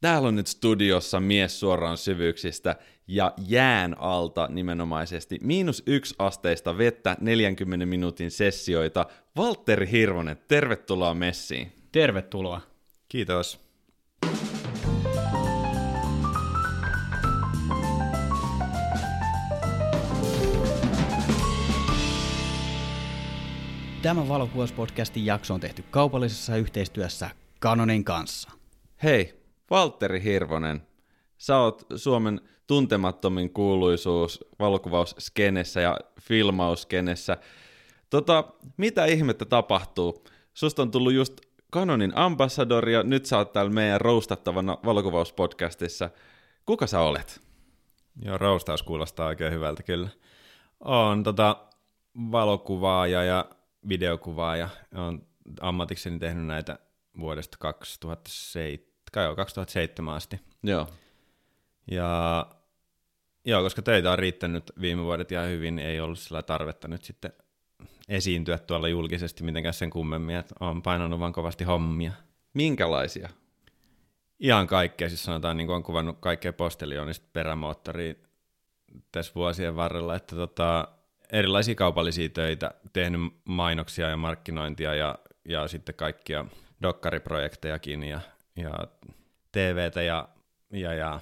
Täällä on nyt studiossa mies suoraan syvyyksistä ja jään alta nimenomaisesti miinus yksi asteista vettä 40 minuutin sessioita. Valtteri Hirvonen, tervetuloa messiin. Tervetuloa. Kiitos. Tämä Valokuvauspodcastin jakso on tehty kaupallisessa yhteistyössä Canonin kanssa. Hei, Valtteri Hirvonen, sä oot Suomen tuntemattomin kuuluisuus valokuvausskenessä ja filmausskenessä. Tota, mitä ihmettä tapahtuu? Susta on tullut just Canonin ambassadori ja nyt sä oot täällä meidän roustattavana valokuvauspodcastissa. Kuka sä olet? Joo, roustaus kuulostaa oikein hyvältä kyllä. Oon tota, valokuvaaja ja videokuvaaja. Olen ammatikseni tehnyt näitä vuodesta 2007, kai joo, 2007 asti. Joo. Ja joo, koska töitä on riittänyt viime vuodet ihan hyvin, niin ei ollut sillä tarvetta nyt sitten esiintyä tuolla julkisesti mitenkään sen kummemmin, että olen painanut vaan kovasti hommia. Minkälaisia? Ihan kaikkea, siis sanotaan, niin kuin on kuvannut kaikkea postelionista perämoottoriin tässä vuosien varrella, että tota, erilaisia kaupallisia töitä, tehnyt mainoksia ja markkinointia ja, ja sitten kaikkia dokkariprojektejakin ja, ja TVtä ja, ja, ja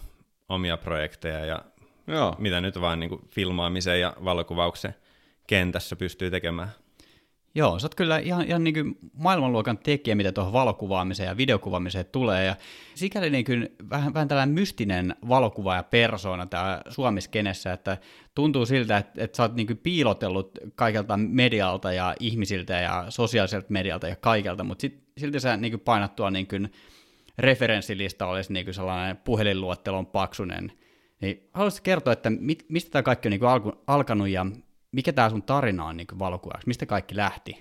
omia projekteja ja Joo. mitä nyt vaan niin kuin filmaamisen ja valokuvauksen kentässä pystyy tekemään. Joo, sä oot kyllä ihan, ihan niin kuin maailmanluokan tekijä, mitä tuohon valokuvaamiseen ja videokuvaamiseen tulee. Ja sikäli niin kuin vähän, vähän tällainen mystinen valokuvaaja persoona tämä Suomiskenessä, että tuntuu siltä, että, että sä oot niin kuin piilotellut kaikelta medialta ja ihmisiltä ja sosiaaliselta medialta ja kaikelta, mutta sit, silti sä niin kuin painat tuolla niin kuin referenssilista olisi niin kuin sellainen puhelinluettelon paksunen. Niin haluaisitko kertoa, että mit, mistä tämä kaikki on niin kuin alku, alkanut ja mikä tämä sun tarina on niin valokuvaajaksi? Mistä kaikki lähti?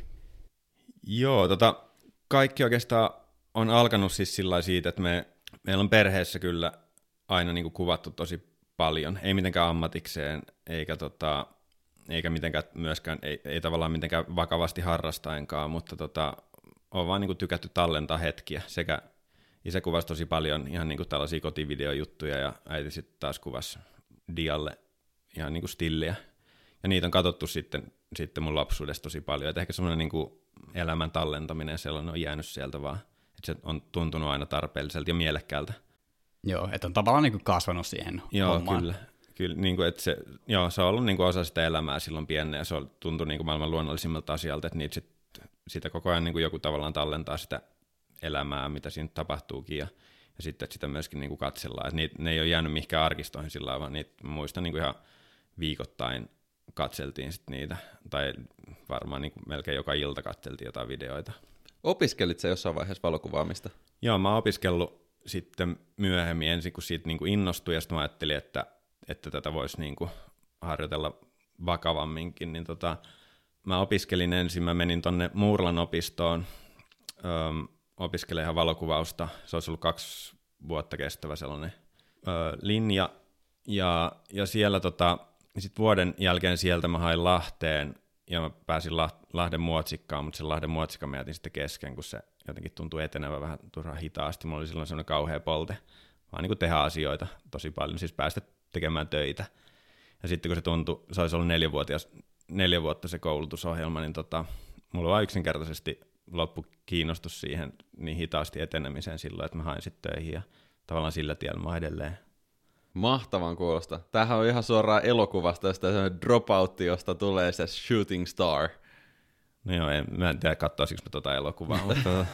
Joo, tota, kaikki oikeastaan on alkanut siis sillä siitä, että me, meillä on perheessä kyllä aina niin kuin kuvattu tosi paljon. Ei mitenkään ammatikseen, eikä, tota, eikä mitenkään myöskään, ei, ei tavallaan mitenkään vakavasti harrastaenkaan, mutta tota, on vaan niin kuin tykätty tallentaa hetkiä. Sekä isä kuvasi tosi paljon ihan niin kuin tällaisia kotivideojuttuja ja äiti sitten taas kuvasi dialle ihan niin kuin stilliä ja niitä on katsottu sitten, sitten mun lapsuudesta tosi paljon. Et ehkä semmoinen niin elämän tallentaminen sellainen on jäänyt sieltä vaan, että se on tuntunut aina tarpeelliselta ja mielekkäältä. Joo, että on tavallaan niin kuin kasvanut siihen Joo, hommaan. kyllä. Kyllä, niin kuin, että se, joo, se on ollut niin kuin osa sitä elämää silloin pienenä ja se on tuntunut niin kuin maailman luonnollisimmalta asialta, että niitä sit, sitä koko ajan niin kuin joku tavallaan tallentaa sitä elämää, mitä siinä tapahtuukin ja, ja sitten että sitä myöskin niin kuin katsellaan. Että niitä, ne ei ole jäänyt mihinkään arkistoihin sillä vaan niitä muistan niin kuin ihan viikoittain katseltiin sit niitä, tai varmaan niin melkein joka ilta katseltiin jotain videoita. Opiskelit sä jossain vaiheessa valokuvaamista? Joo, mä oon opiskellut sitten myöhemmin ensin, kun siitä niin kuin innostui, ja sitten mä ajattelin, että, että tätä voisi niin kuin harjoitella vakavamminkin, niin tota, mä opiskelin ensin, mä menin tonne Muurlan opistoon, opiskelemaan ihan valokuvausta, se olisi ollut kaksi vuotta kestävä sellainen öö, linja, ja, ja siellä tota, niin sitten vuoden jälkeen sieltä mä hain Lahteen, ja mä pääsin Lahden muotsikkaan, mutta sen Lahden muotsikka mä jätin sitten kesken, kun se jotenkin tuntui etenevän vähän turhaan hitaasti. Mulla oli silloin semmoinen kauhea polte, vaan niin tehdä asioita tosi paljon, siis päästä tekemään töitä. Ja sitten kun se tuntui, se olisi ollut neljävuotias, neljä vuotta se koulutusohjelma, niin tota, mulla vaan yksinkertaisesti loppu kiinnostus siihen niin hitaasti etenemiseen silloin, että mä hain sitten töihin ja tavallaan sillä tiellä mä edelleen. Mahtavan kuulosta. Tämähän on ihan suoraan elokuvasta, josta se dropout, josta tulee se shooting star. No joo, en, mä en tiedä katsoisiko mä tuota elokuvaa, mutta...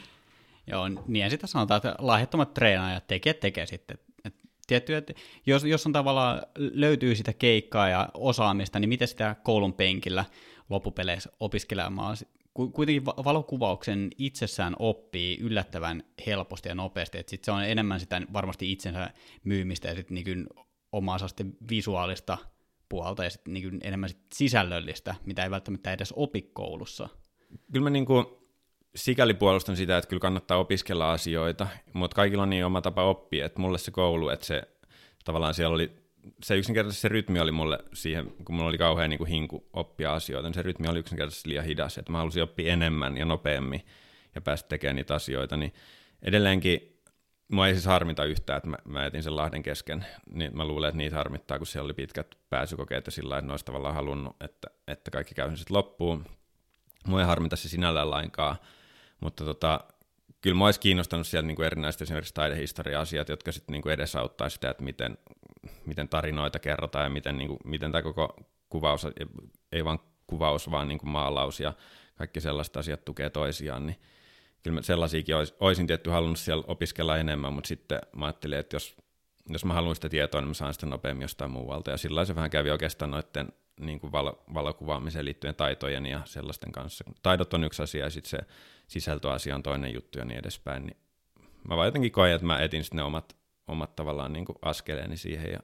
joo, niin sitä sanotaan, että lahjattomat treenaajat tekee, tekee sitten. Et, tietty, että jos, jos on tavallaan löytyy sitä keikkaa ja osaamista, niin miten sitä koulun penkillä loppupeleissä opiskelemaan kuitenkin valokuvauksen itsessään oppii yllättävän helposti ja nopeasti, että sit se on enemmän sitä varmasti itsensä myymistä ja sitten niin omaa visuaalista puolta ja sitten niin enemmän sit sisällöllistä, mitä ei välttämättä edes opi koulussa. Kyllä mä niin kuin sikäli puolustan sitä, että kyllä kannattaa opiskella asioita, mutta kaikilla on niin oma tapa oppia, että mulle se koulu, että se tavallaan siellä oli se yksinkertaisesti se rytmi oli mulle siihen, kun mulla oli kauhean niin kuin hinku oppia asioita, niin se rytmi oli yksinkertaisesti liian hidas, että mä halusin oppia enemmän ja nopeammin ja päästä tekemään niitä asioita, niin edelleenkin mua ei siis harmita yhtään, että mä, mä etin sen Lahden kesken, niin mä luulen, että niitä harmittaa, kun siellä oli pitkät pääsykokeet ja sillä lailla, että tavallaan halunnut, että, että kaikki käy sitten loppuun. Mua ei harmita se sinällään lainkaan, mutta tota, kyllä mä olisi kiinnostanut siellä niin kuin erinäiset esimerkiksi taidehistoria-asiat, jotka sitten niin kuin edesauttaa sitä, että miten, miten tarinoita kerrotaan ja miten, niin kuin, miten tämä koko kuvaus, ei vain kuvaus, vaan niin kuin maalaus ja kaikki sellaiset asiat tukee toisiaan, niin kyllä sellaisiakin olis, olisin tietty halunnut siellä opiskella enemmän, mutta sitten mä ajattelin, että jos, jos mä haluan sitä tietoa, niin mä saan sitä nopeammin jostain muualta. Ja sillä se vähän kävi oikeastaan noiden niin kuin valo, valokuvaamiseen liittyen taitojen ja sellaisten kanssa. Taidot on yksi asia ja sitten se sisältöasia on toinen juttu ja niin edespäin. Niin mä vaan jotenkin koen, että mä etin sitten ne omat, omat tavallaan niin kuin askeleeni siihen ja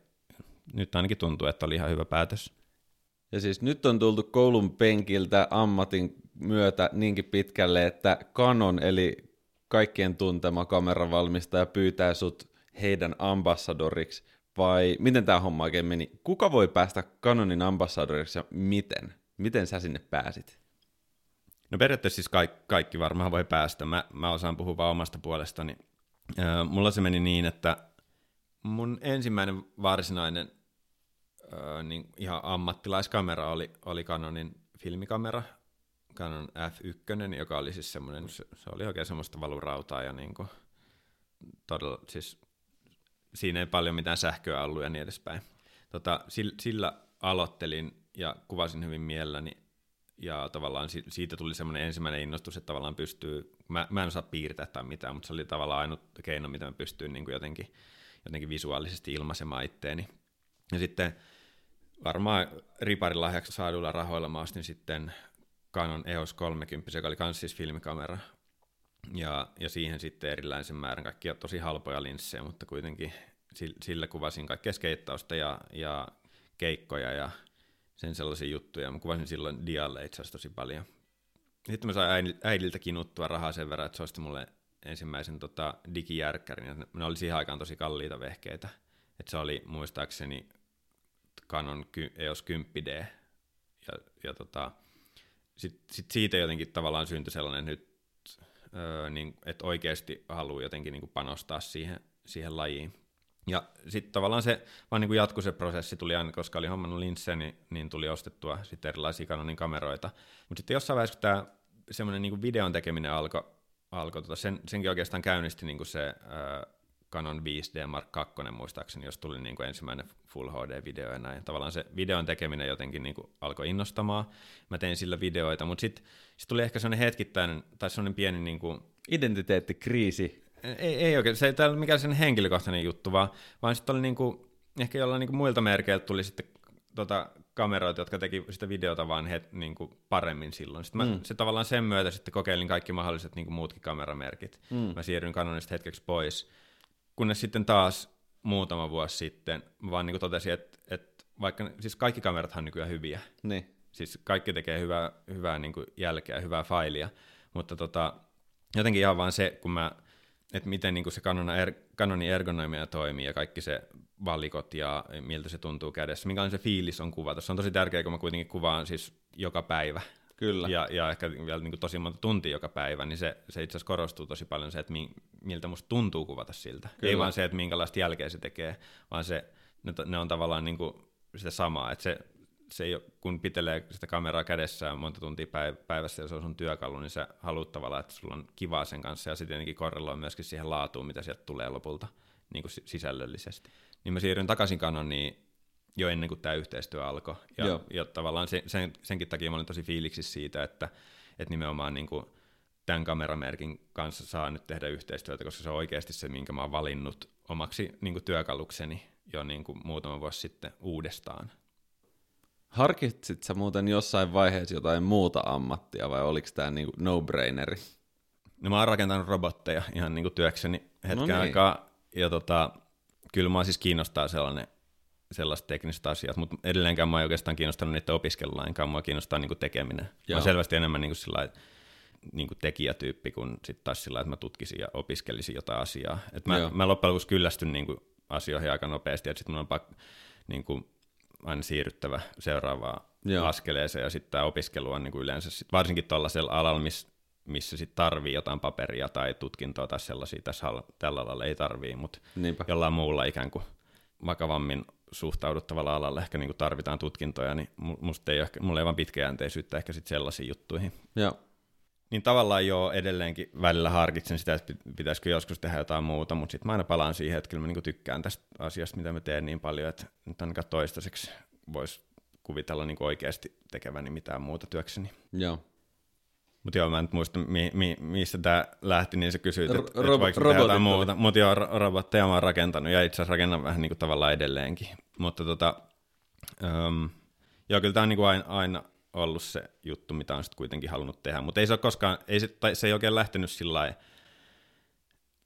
nyt ainakin tuntuu, että oli ihan hyvä päätös. Ja siis nyt on tultu koulun penkiltä ammatin myötä niinkin pitkälle, että Canon eli kaikkien tuntema kameravalmistaja pyytää sut heidän ambassadoriksi, vai miten tämä homma oikein meni? Kuka voi päästä Canonin ambassadoriksi ja miten? Miten sä sinne pääsit? No periaatteessa siis kaikki, kaikki varmaan voi päästä. Mä, mä osaan puhua vaan omasta puolestani. Mulla se meni niin, että mun ensimmäinen varsinainen äh, niin ihan ammattilaiskamera oli, oli Canonin filmikamera, Canon F1, joka oli siis semmoinen, se, se oli oikein semmoista valurautaa ja niin kuin, todella, siis siinä ei paljon mitään sähköä ollut ja niin edespäin. Tota, sillä, sillä aloittelin ja kuvasin hyvin mielelläni ja tavallaan siitä tuli semmoinen ensimmäinen innostus, että tavallaan pystyy, mä, mä en osaa piirtää tai mitään, mutta se oli tavallaan ainut keino, miten mä pystyin niin kuin jotenkin, jotenkin visuaalisesti ilmaisemaan itteeni. Ja sitten varmaan riparilahjaksi saaduilla rahoilla mä ostin sitten Canon EOS 30, joka oli myös siis filmikamera. Ja, ja siihen sitten erilaisen määrän kaikkia tosi halpoja linssejä, mutta kuitenkin sillä kuvasin kaikkea skeittausta ja, ja keikkoja ja sen sellaisia juttuja. Mä kuvasin silloin dialle itse asiassa tosi paljon. Sitten mä sain äidiltä kinuttua rahaa sen verran, että se osti mulle ensimmäisen tota, digijärkkärin. Ne oli siihen aikaan tosi kalliita vehkeitä. Et se oli muistaakseni Canon EOS 10D. Ja, ja tota, sitten sit siitä jotenkin tavallaan syntyi sellainen nyt, öö, niin, että oikeasti haluaa jotenkin niin kuin panostaa siihen, siihen lajiin. Ja sitten tavallaan se vaan niin jatkui se prosessi, tuli aina, koska oli hommannut linssejä, niin, niin tuli ostettua sitten erilaisia Canonin kameroita. Mutta sitten jossain vaiheessa, kun tämä semmoinen niin videon tekeminen alkoi, alko, tota, sen, senkin oikeastaan käynnisti niin kuin se öö, Canon 5D Mark II muistaakseni, jos tuli niin kuin ensimmäinen Full HD-video ja näin. Tavallaan se videon tekeminen jotenkin niin kuin alkoi innostamaan. Mä tein sillä videoita, mutta sitten sit tuli ehkä sellainen hetkittäinen, tai sellainen pieni... Niin kuin... Identiteettikriisi. Ei, ei oikein, se ei ole mikään sen henkilökohtainen juttu, vaan, vaan sitten oli niin kuin, ehkä jollain niin kuin muilta merkeiltä tuli sitten tota, kameroita, jotka teki sitä videota vaan he, niin kuin paremmin silloin. Sitten mä, mm. se tavallaan sen myötä sitten kokeilin kaikki mahdolliset niin kuin muutkin kameramerkit. Mm. Mä siirryin Canonista hetkeksi pois kunnes sitten taas muutama vuosi sitten vaan niin kuin totesin, että, että vaikka siis kaikki kamerathan on nykyään hyviä. Niin. Siis kaikki tekee hyvää, hyvää niin kuin jälkeä, hyvää failia, mutta tota, jotenkin ihan vaan se, kun mä, että miten niin kuin se Canon er, Canonin ergonomia toimii ja kaikki se valikot ja miltä se tuntuu kädessä, minkälainen se fiilis on kuvata. Se on tosi tärkeää, kun mä kuitenkin kuvaan siis joka päivä Kyllä. Ja, ja ehkä vielä niin kuin tosi monta tuntia joka päivä, niin se, se itse asiassa korostuu tosi paljon se, että mi, miltä musta tuntuu kuvata siltä. Kyllä. Ei vaan se, että minkälaista jälkeä se tekee, vaan se, ne, ne on tavallaan niin kuin sitä samaa, että se, se ei kun pitelee sitä kameraa kädessään monta tuntia päivässä ja se on sun työkalu, niin sä haluat tavallaan, että sulla on kivaa sen kanssa ja sitten tietenkin korreloi myöskin siihen laatuun, mitä sieltä tulee lopulta niin kuin sisällöllisesti. Niin mä siirryn takaisin Canoniin jo ennen kuin tämä yhteistyö alkoi. Ja, ja tavallaan sen, sen, senkin takia mä olin tosi fiiliksissä siitä, että, että nimenomaan niin kuin tämän kameramerkin kanssa saa nyt tehdä yhteistyötä, koska se on oikeasti se, minkä mä oon valinnut omaksi niin kuin työkalukseni jo niin kuin muutama vuosi sitten uudestaan. Harkitsit sä muuten jossain vaiheessa jotain muuta ammattia vai oliko tämä niin no-braineri? No mä oon rakentanut robotteja ihan niin kuin työkseni hetken no niin. aikaa. Ja tota, kyllä mä siis kiinnostaa sellainen sellaiset tekniset asiat, mutta edelleenkään mä en oikeastaan kiinnostanut niitä opiskella lainkaan, mua kiinnostaa niin kuin tekeminen. Joo. Mä oon selvästi enemmän niin kuin sillai, niin kuin tekijätyyppi kuin sitten taas sillä että mä tutkisin ja opiskelisin jotain asiaa. Et mä, mä loppujen lopuksi kyllästyn niin kuin asioihin aika nopeasti, että sitten mun on pakko niin kuin, aina siirryttävä seuraavaan Joo. askeleeseen, ja sitten tämä opiskelu on niin kuin yleensä, sit, varsinkin tuollaisella alalla, missä missä sitten tarvii jotain paperia tai tutkintoa tai sellaisia, tässä tällä alalla ei tarvii, mutta Niinpä. jollain muulla ikään kuin vakavammin suhtauduttavalla alalla ehkä niin kuin tarvitaan tutkintoja, niin mu- musta ei, ehkä, mulla ei vaan pitkäjänteisyyttä ehkä sitten sellaisiin juttuihin. Joo. Niin tavallaan joo, edelleenkin välillä harkitsen sitä, että pit- pitäisikö joskus tehdä jotain muuta, mutta sitten mä aina palaan siihen, että kyllä mä niinku tykkään tästä asiasta, mitä mä teen niin paljon, että nyt ainakaan toistaiseksi voisi kuvitella niinku oikeasti tekeväni mitään muuta työkseni. Joo. Mutta joo, mä en muista, mi- mi- mistä tämä lähti, niin sä kysyit, että Ro- et tehdä robotit jotain muuta. Mutta joo, ro- robotteja mä oon rakentanut ja itse asiassa rakennan vähän niin kuin tavallaan edelleenkin. Mutta tota, um, joo, kyllä tämä on niin kuin aina, aina ollut se juttu, mitä on sitten kuitenkin halunnut tehdä. Mutta ei se ole koskaan, ei se, tai se ei oikein lähtenyt sillä lailla-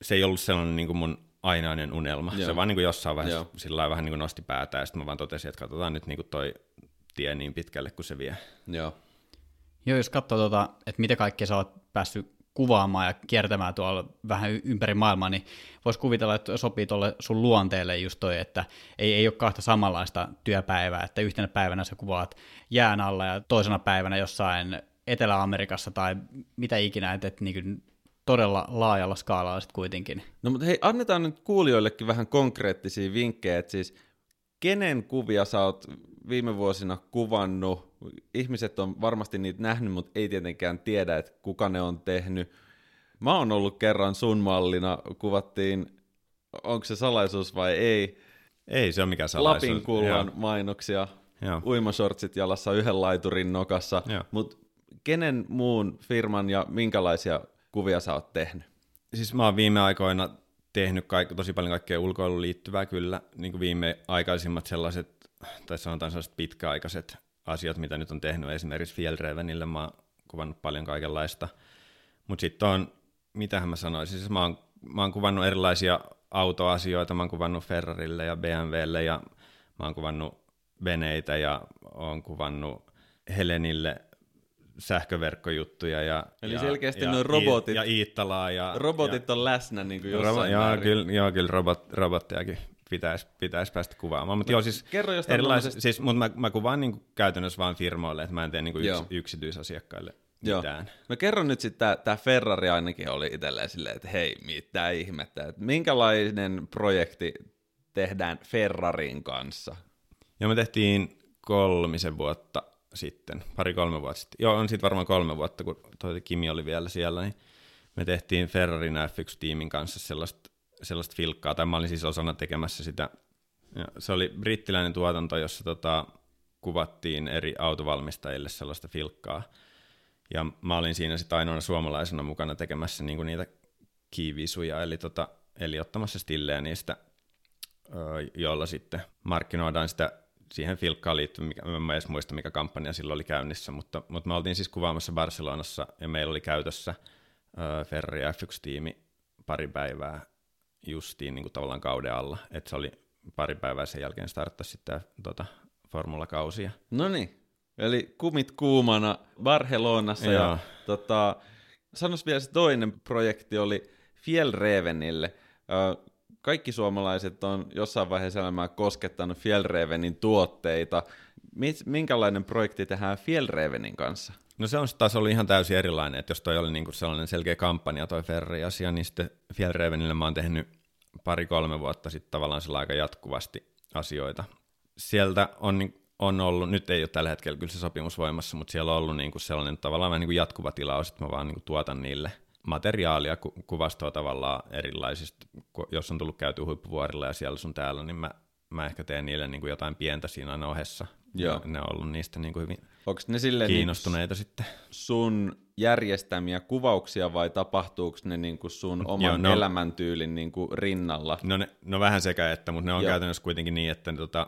se ei ollut sellainen niin kuin mun ainainen unelma. Joo. Se vaan niin kuin jossain vaiheessa Joo. sillä lailla vähän niin kuin nosti päätä ja sitten mä vaan totesin, että katsotaan nyt niin kuin toi tie niin pitkälle kuin se vie. Joo. Joo, jos katsoo, tuota, että mitä kaikkea sä oot päässyt kuvaamaan ja kiertämään tuolla vähän ympäri maailmaa, niin voisi kuvitella, että sopii tuolle sun luonteelle just toi, että ei, ei ole kahta samanlaista työpäivää, että yhtenä päivänä sä kuvaat jään alla ja toisena päivänä jossain Etelä-Amerikassa tai mitä ikinä, että, että niin kuin todella laajalla skaalalla sitten kuitenkin. No mutta hei, annetaan nyt kuulijoillekin vähän konkreettisia vinkkejä, että siis kenen kuvia sä oot viime vuosina kuvannut? Ihmiset on varmasti niitä nähnyt, mutta ei tietenkään tiedä, että kuka ne on tehnyt. Mä oon ollut kerran sun mallina, kuvattiin, onko se salaisuus vai ei, Ei se ole mikään salaisuus. Lapin kullan Joo. mainoksia, Joo. uimashortsit jalassa yhden laiturin nokassa, mutta kenen muun firman ja minkälaisia kuvia sä oot tehnyt? Siis mä oon viime aikoina tehnyt kaik- tosi paljon kaikkea ulkoiluun liittyvää kyllä, niin kuin viime aikaisimmat sellaiset, tai sanotaan sellaiset pitkäaikaiset asiat, mitä nyt on tehnyt, esimerkiksi Fjellrevenille mä oon kuvannut paljon kaikenlaista, mutta sitten on, mitähän mä sanoisin, siis mä oon, mä oon kuvannut erilaisia autoasioita, mä oon kuvannut Ferrarille ja BMWlle ja mä oon kuvannut veneitä ja oon kuvannut Helenille sähköverkkojuttuja ja, Eli ja, selkeästi ja, robotit- ja Iittalaa ja Robotit on läsnä niin kuin jossain joo, kyllä, joo, kyllä robot, robottejakin pitäisi pitäis päästä kuvaamaan. Mutta joo, siis, kerro jostain erilais, tommosesta- siis mut mä, mä kuvaan niinku käytännössä vain firmoille, että mä en tee niinku yks, yksityisasiakkaille Joo. mitään. No kerro nyt sitten, tämä Ferrari ainakin oli itselleen silleen, että hei, mitä ihmettä, että minkälainen projekti tehdään Ferrarin kanssa? Ja me tehtiin kolmisen vuotta sitten, pari-kolme vuotta sitten. Joo, on sitten varmaan kolme vuotta, kun toi Kimi oli vielä siellä, niin me tehtiin Ferrarin F1-tiimin kanssa sellaista, sellaista filkkaa, tai mä olin siis osana tekemässä sitä. Ja se oli brittiläinen tuotanto, jossa tota, kuvattiin eri autovalmistajille sellaista filkkaa. Ja mä olin siinä sitten ainoana suomalaisena mukana tekemässä niinku niitä kiivisuja, eli, tota, eli ottamassa stillejä niistä jolla sitten markkinoidaan sitä siihen filkkaan liittyen, mikä, mä edes muista mikä kampanja silloin oli käynnissä, mutta, mutta me oltiin siis kuvaamassa Barcelonassa ja meillä oli käytössä Ferrari F1-tiimi pari päivää justiin niin kuin tavallaan kauden alla, että se oli pari päivää sen jälkeen starttasi sitten tota, formulakausia. No niin, eli kumit kuumana Barcelonassa ja Joo. tota, sanos vielä se toinen projekti oli Fjellrevenille. Kaikki suomalaiset on jossain vaiheessa elämää koskettanut Fjellrevenin tuotteita. Minkälainen projekti tehdään Fjellrevenin kanssa? No se on taas ollut ihan täysin erilainen, että jos toi oli niinku sellainen selkeä kampanja toi Ferrari-asia, niin sitten Fjellrevenille mä oon tehnyt pari-kolme vuotta sitten tavallaan sillä aika jatkuvasti asioita. Sieltä on, ni- on ollut, nyt ei ole tällä hetkellä kyllä se sopimus voimassa, mutta siellä on ollut niinku sellainen tavallaan niinku jatkuva tilaus, että mä vaan niinku tuotan niille materiaalia, ku- kuvastoa tavallaan erilaisista, jos on tullut käyty huippuvuorilla ja siellä sun täällä, niin mä, mä ehkä teen niille niinku jotain pientä siinä ohessa. Joo. Ne on ollut niistä niinku hyvin Onko ne silleen niin kiinnostuneita sitten. sun järjestämiä kuvauksia vai tapahtuuko ne niin kuin sun oman Joo, no- elämäntyylin niin kuin rinnalla? No, ne, no vähän sekä että, mutta ne on Joo. käytännössä kuitenkin niin, että ne, tota,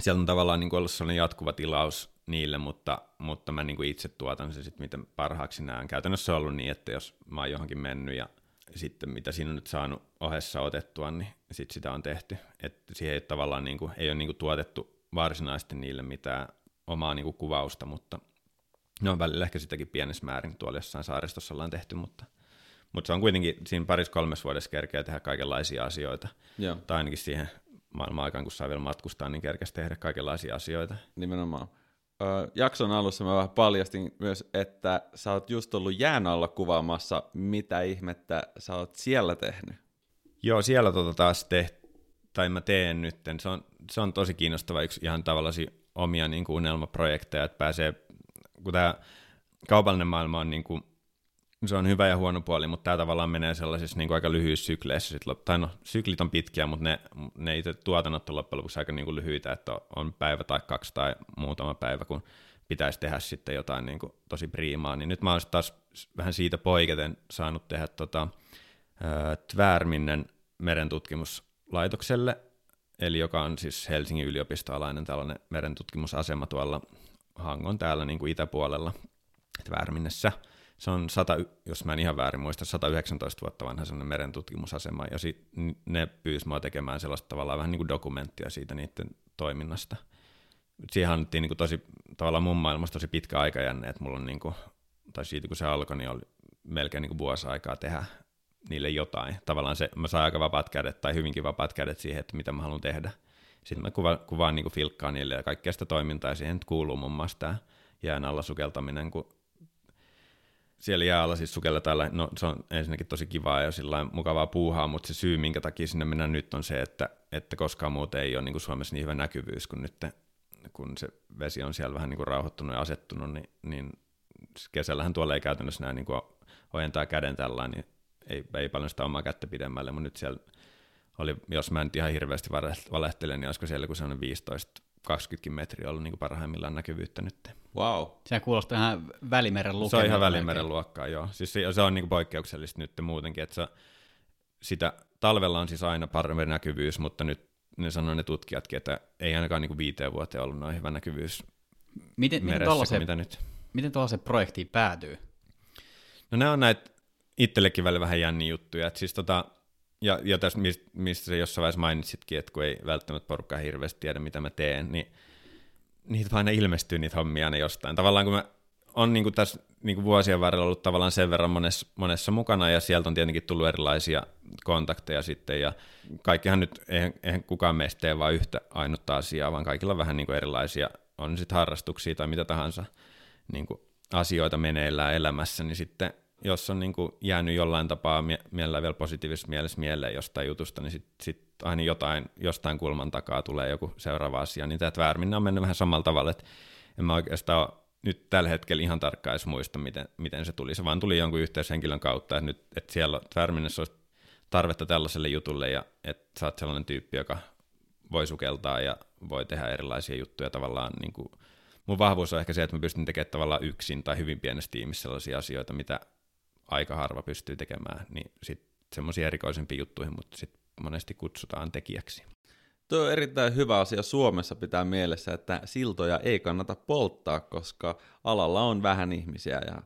sieltä on tavallaan niin kuin ollut sellainen jatkuva tilaus niille, mutta, mutta mä niin kuin itse tuotan se sitten, miten parhaaksi näen. Käytännössä on ollut niin, että jos mä oon johonkin mennyt ja sitten mitä siinä on nyt saanut ohessa otettua, niin sitten sitä on tehty. Että siihen ei tavallaan niin kuin, ei ole niin kuin tuotettu varsinaisesti niille mitään omaa niin kuin kuvausta, mutta ne on välillä ehkä sitäkin pienessä määrin tuolla jossain saaristossa ollaan tehty, mutta, mutta se on kuitenkin siinä parissa kolmessa vuodessa kerkeä tehdä kaikenlaisia asioita. Joo, Tai ainakin siihen maailman aikaan, kun saa vielä matkustaa, niin kerkesi tehdä kaikenlaisia asioita. nimenomaan. jakson alussa mä vähän paljastin myös, että sä oot just ollut jään alla kuvaamassa, mitä ihmettä sä oot siellä tehnyt. Joo, siellä tota taas tehty, tai mä teen nyt. Se on, se on tosi kiinnostava yksi ihan tavallaan omia niin kuin unelmaprojekteja, että pääsee, kun tämä kaupallinen maailma on niin kuin, se on hyvä ja huono puoli, mutta tämä tavallaan menee sellaisissa niin kuin aika lyhyissä sykleissä. Sit, tai no, syklit on pitkiä, mutta ne, ne itse tuotannot on loppujen lopuksi aika niin kuin lyhyitä, että on päivä tai kaksi tai muutama päivä, kun pitäisi tehdä sitten jotain niin kuin tosi priimaa. Niin nyt mä oon taas vähän siitä poiketen saanut tehdä tota, Tvärminnen merentutkimuslaitokselle, eli joka on siis Helsingin yliopistoalainen tällainen merentutkimusasema tuolla Hangon täällä niin kuin itäpuolella Tvärminnessä. Se on, 100, jos mä en ihan väärin muista, 119 vuotta vanha sellainen merentutkimusasema, ja sit ne pyysi mua tekemään sellaista tavallaan vähän niin kuin dokumenttia siitä niiden toiminnasta. Siihen annettiin niin kuin tosi, tavallaan mun maailmassa tosi pitkä aikajänne, että mulla on niin kuin, tai siitä kun se alkoi, niin oli melkein niin kuin vuosi aikaa tehdä niille jotain. Tavallaan se, mä saan aika vapaat kädet tai hyvinkin vapaat kädet siihen, että mitä mä haluan tehdä. Sitten mä kuva, kuvaan niin filkkaa niille ja kaikkea sitä toimintaa, ja siihen nyt kuuluu muun muassa tämä jään alla sukeltaminen, kun siellä jää alla siis sukelletaan, no se on ensinnäkin tosi kivaa ja sillä mukavaa puuhaa, mutta se syy, minkä takia sinne mennään nyt on se, että, että koskaan muuten ei ole niin kuin Suomessa niin hyvä näkyvyys, kun nyt kun se vesi on siellä vähän niin kuin rauhoittunut ja asettunut, niin, niin kesällähän tuolla ei käytännössä näe niin kuin ojentaa käden tällä, niin ei, ei paljon sitä omaa kättä pidemmälle, mutta nyt siellä oli, jos mä en ihan hirveästi valehtele, niin olisiko siellä kun se on 15 20 metriä ollut niin kuin parhaimmillaan näkyvyyttä nyt. Wow. Se kuulostaa ihan Välimeren luokkaa. Se on ihan Välimeren luokkaa, joo. Siis se, se on niin kuin poikkeuksellista nyt muutenkin, että se, sitä, talvella on siis aina parempi näkyvyys, mutta nyt ne sanoo ne tutkijatkin, että ei ainakaan niin kuin viiteen vuoteen ollut noin hyvä näkyvyys miten, meressä miten mitä nyt. Miten tuollaiseen projektiin päätyy? No ne on näitä itsellekin välillä vähän jänni juttuja. Et siis tota, ja, ja tässä, mistä sä jossain vaiheessa mainitsitkin, että kun ei välttämättä porukka hirveästi tiedä, mitä mä teen, niin niitä vaan ilmestyy niitä hommia aina jostain. Tavallaan kun mä on niin kuin tässä niin kuin vuosien varrella ollut tavallaan sen verran monessa, monessa mukana, ja sieltä on tietenkin tullut erilaisia kontakteja sitten, ja kaikkihan nyt, eihän, eihän kukaan meistä tee vain yhtä ainutta asiaa, vaan kaikilla on vähän niin kuin erilaisia, on sitten harrastuksia tai mitä tahansa niin kuin asioita meneillään elämässä, niin sitten jos on niin kuin jäänyt jollain tapaa mie- mielellä vielä positiivisessa mielessä mieleen jostain jutusta, niin sitten sit aina jotain, jostain kulman takaa tulee joku seuraava asia. Niin tämä Tvärminne on mennyt vähän samalla tavalla, että en mä oikeastaan nyt tällä hetkellä ihan tarkkaan edes muista, miten, miten se tuli. Se vaan tuli jonkun yhteyshenkilön kautta, että, nyt, että siellä Tvärminnessä olisi tarvetta tällaiselle jutulle, ja että sä oot sellainen tyyppi, joka voi sukeltaa ja voi tehdä erilaisia juttuja tavallaan niin kuin, mun vahvuus on ehkä se, että mä pystyn tekemään tavallaan yksin tai hyvin pienessä tiimissä sellaisia asioita, mitä aika harva pystyy tekemään, niin sitten semmoisia erikoisempia juttuihin, mutta sitten monesti kutsutaan tekijäksi. Tuo on erittäin hyvä asia Suomessa pitää mielessä, että siltoja ei kannata polttaa, koska alalla on vähän ihmisiä ja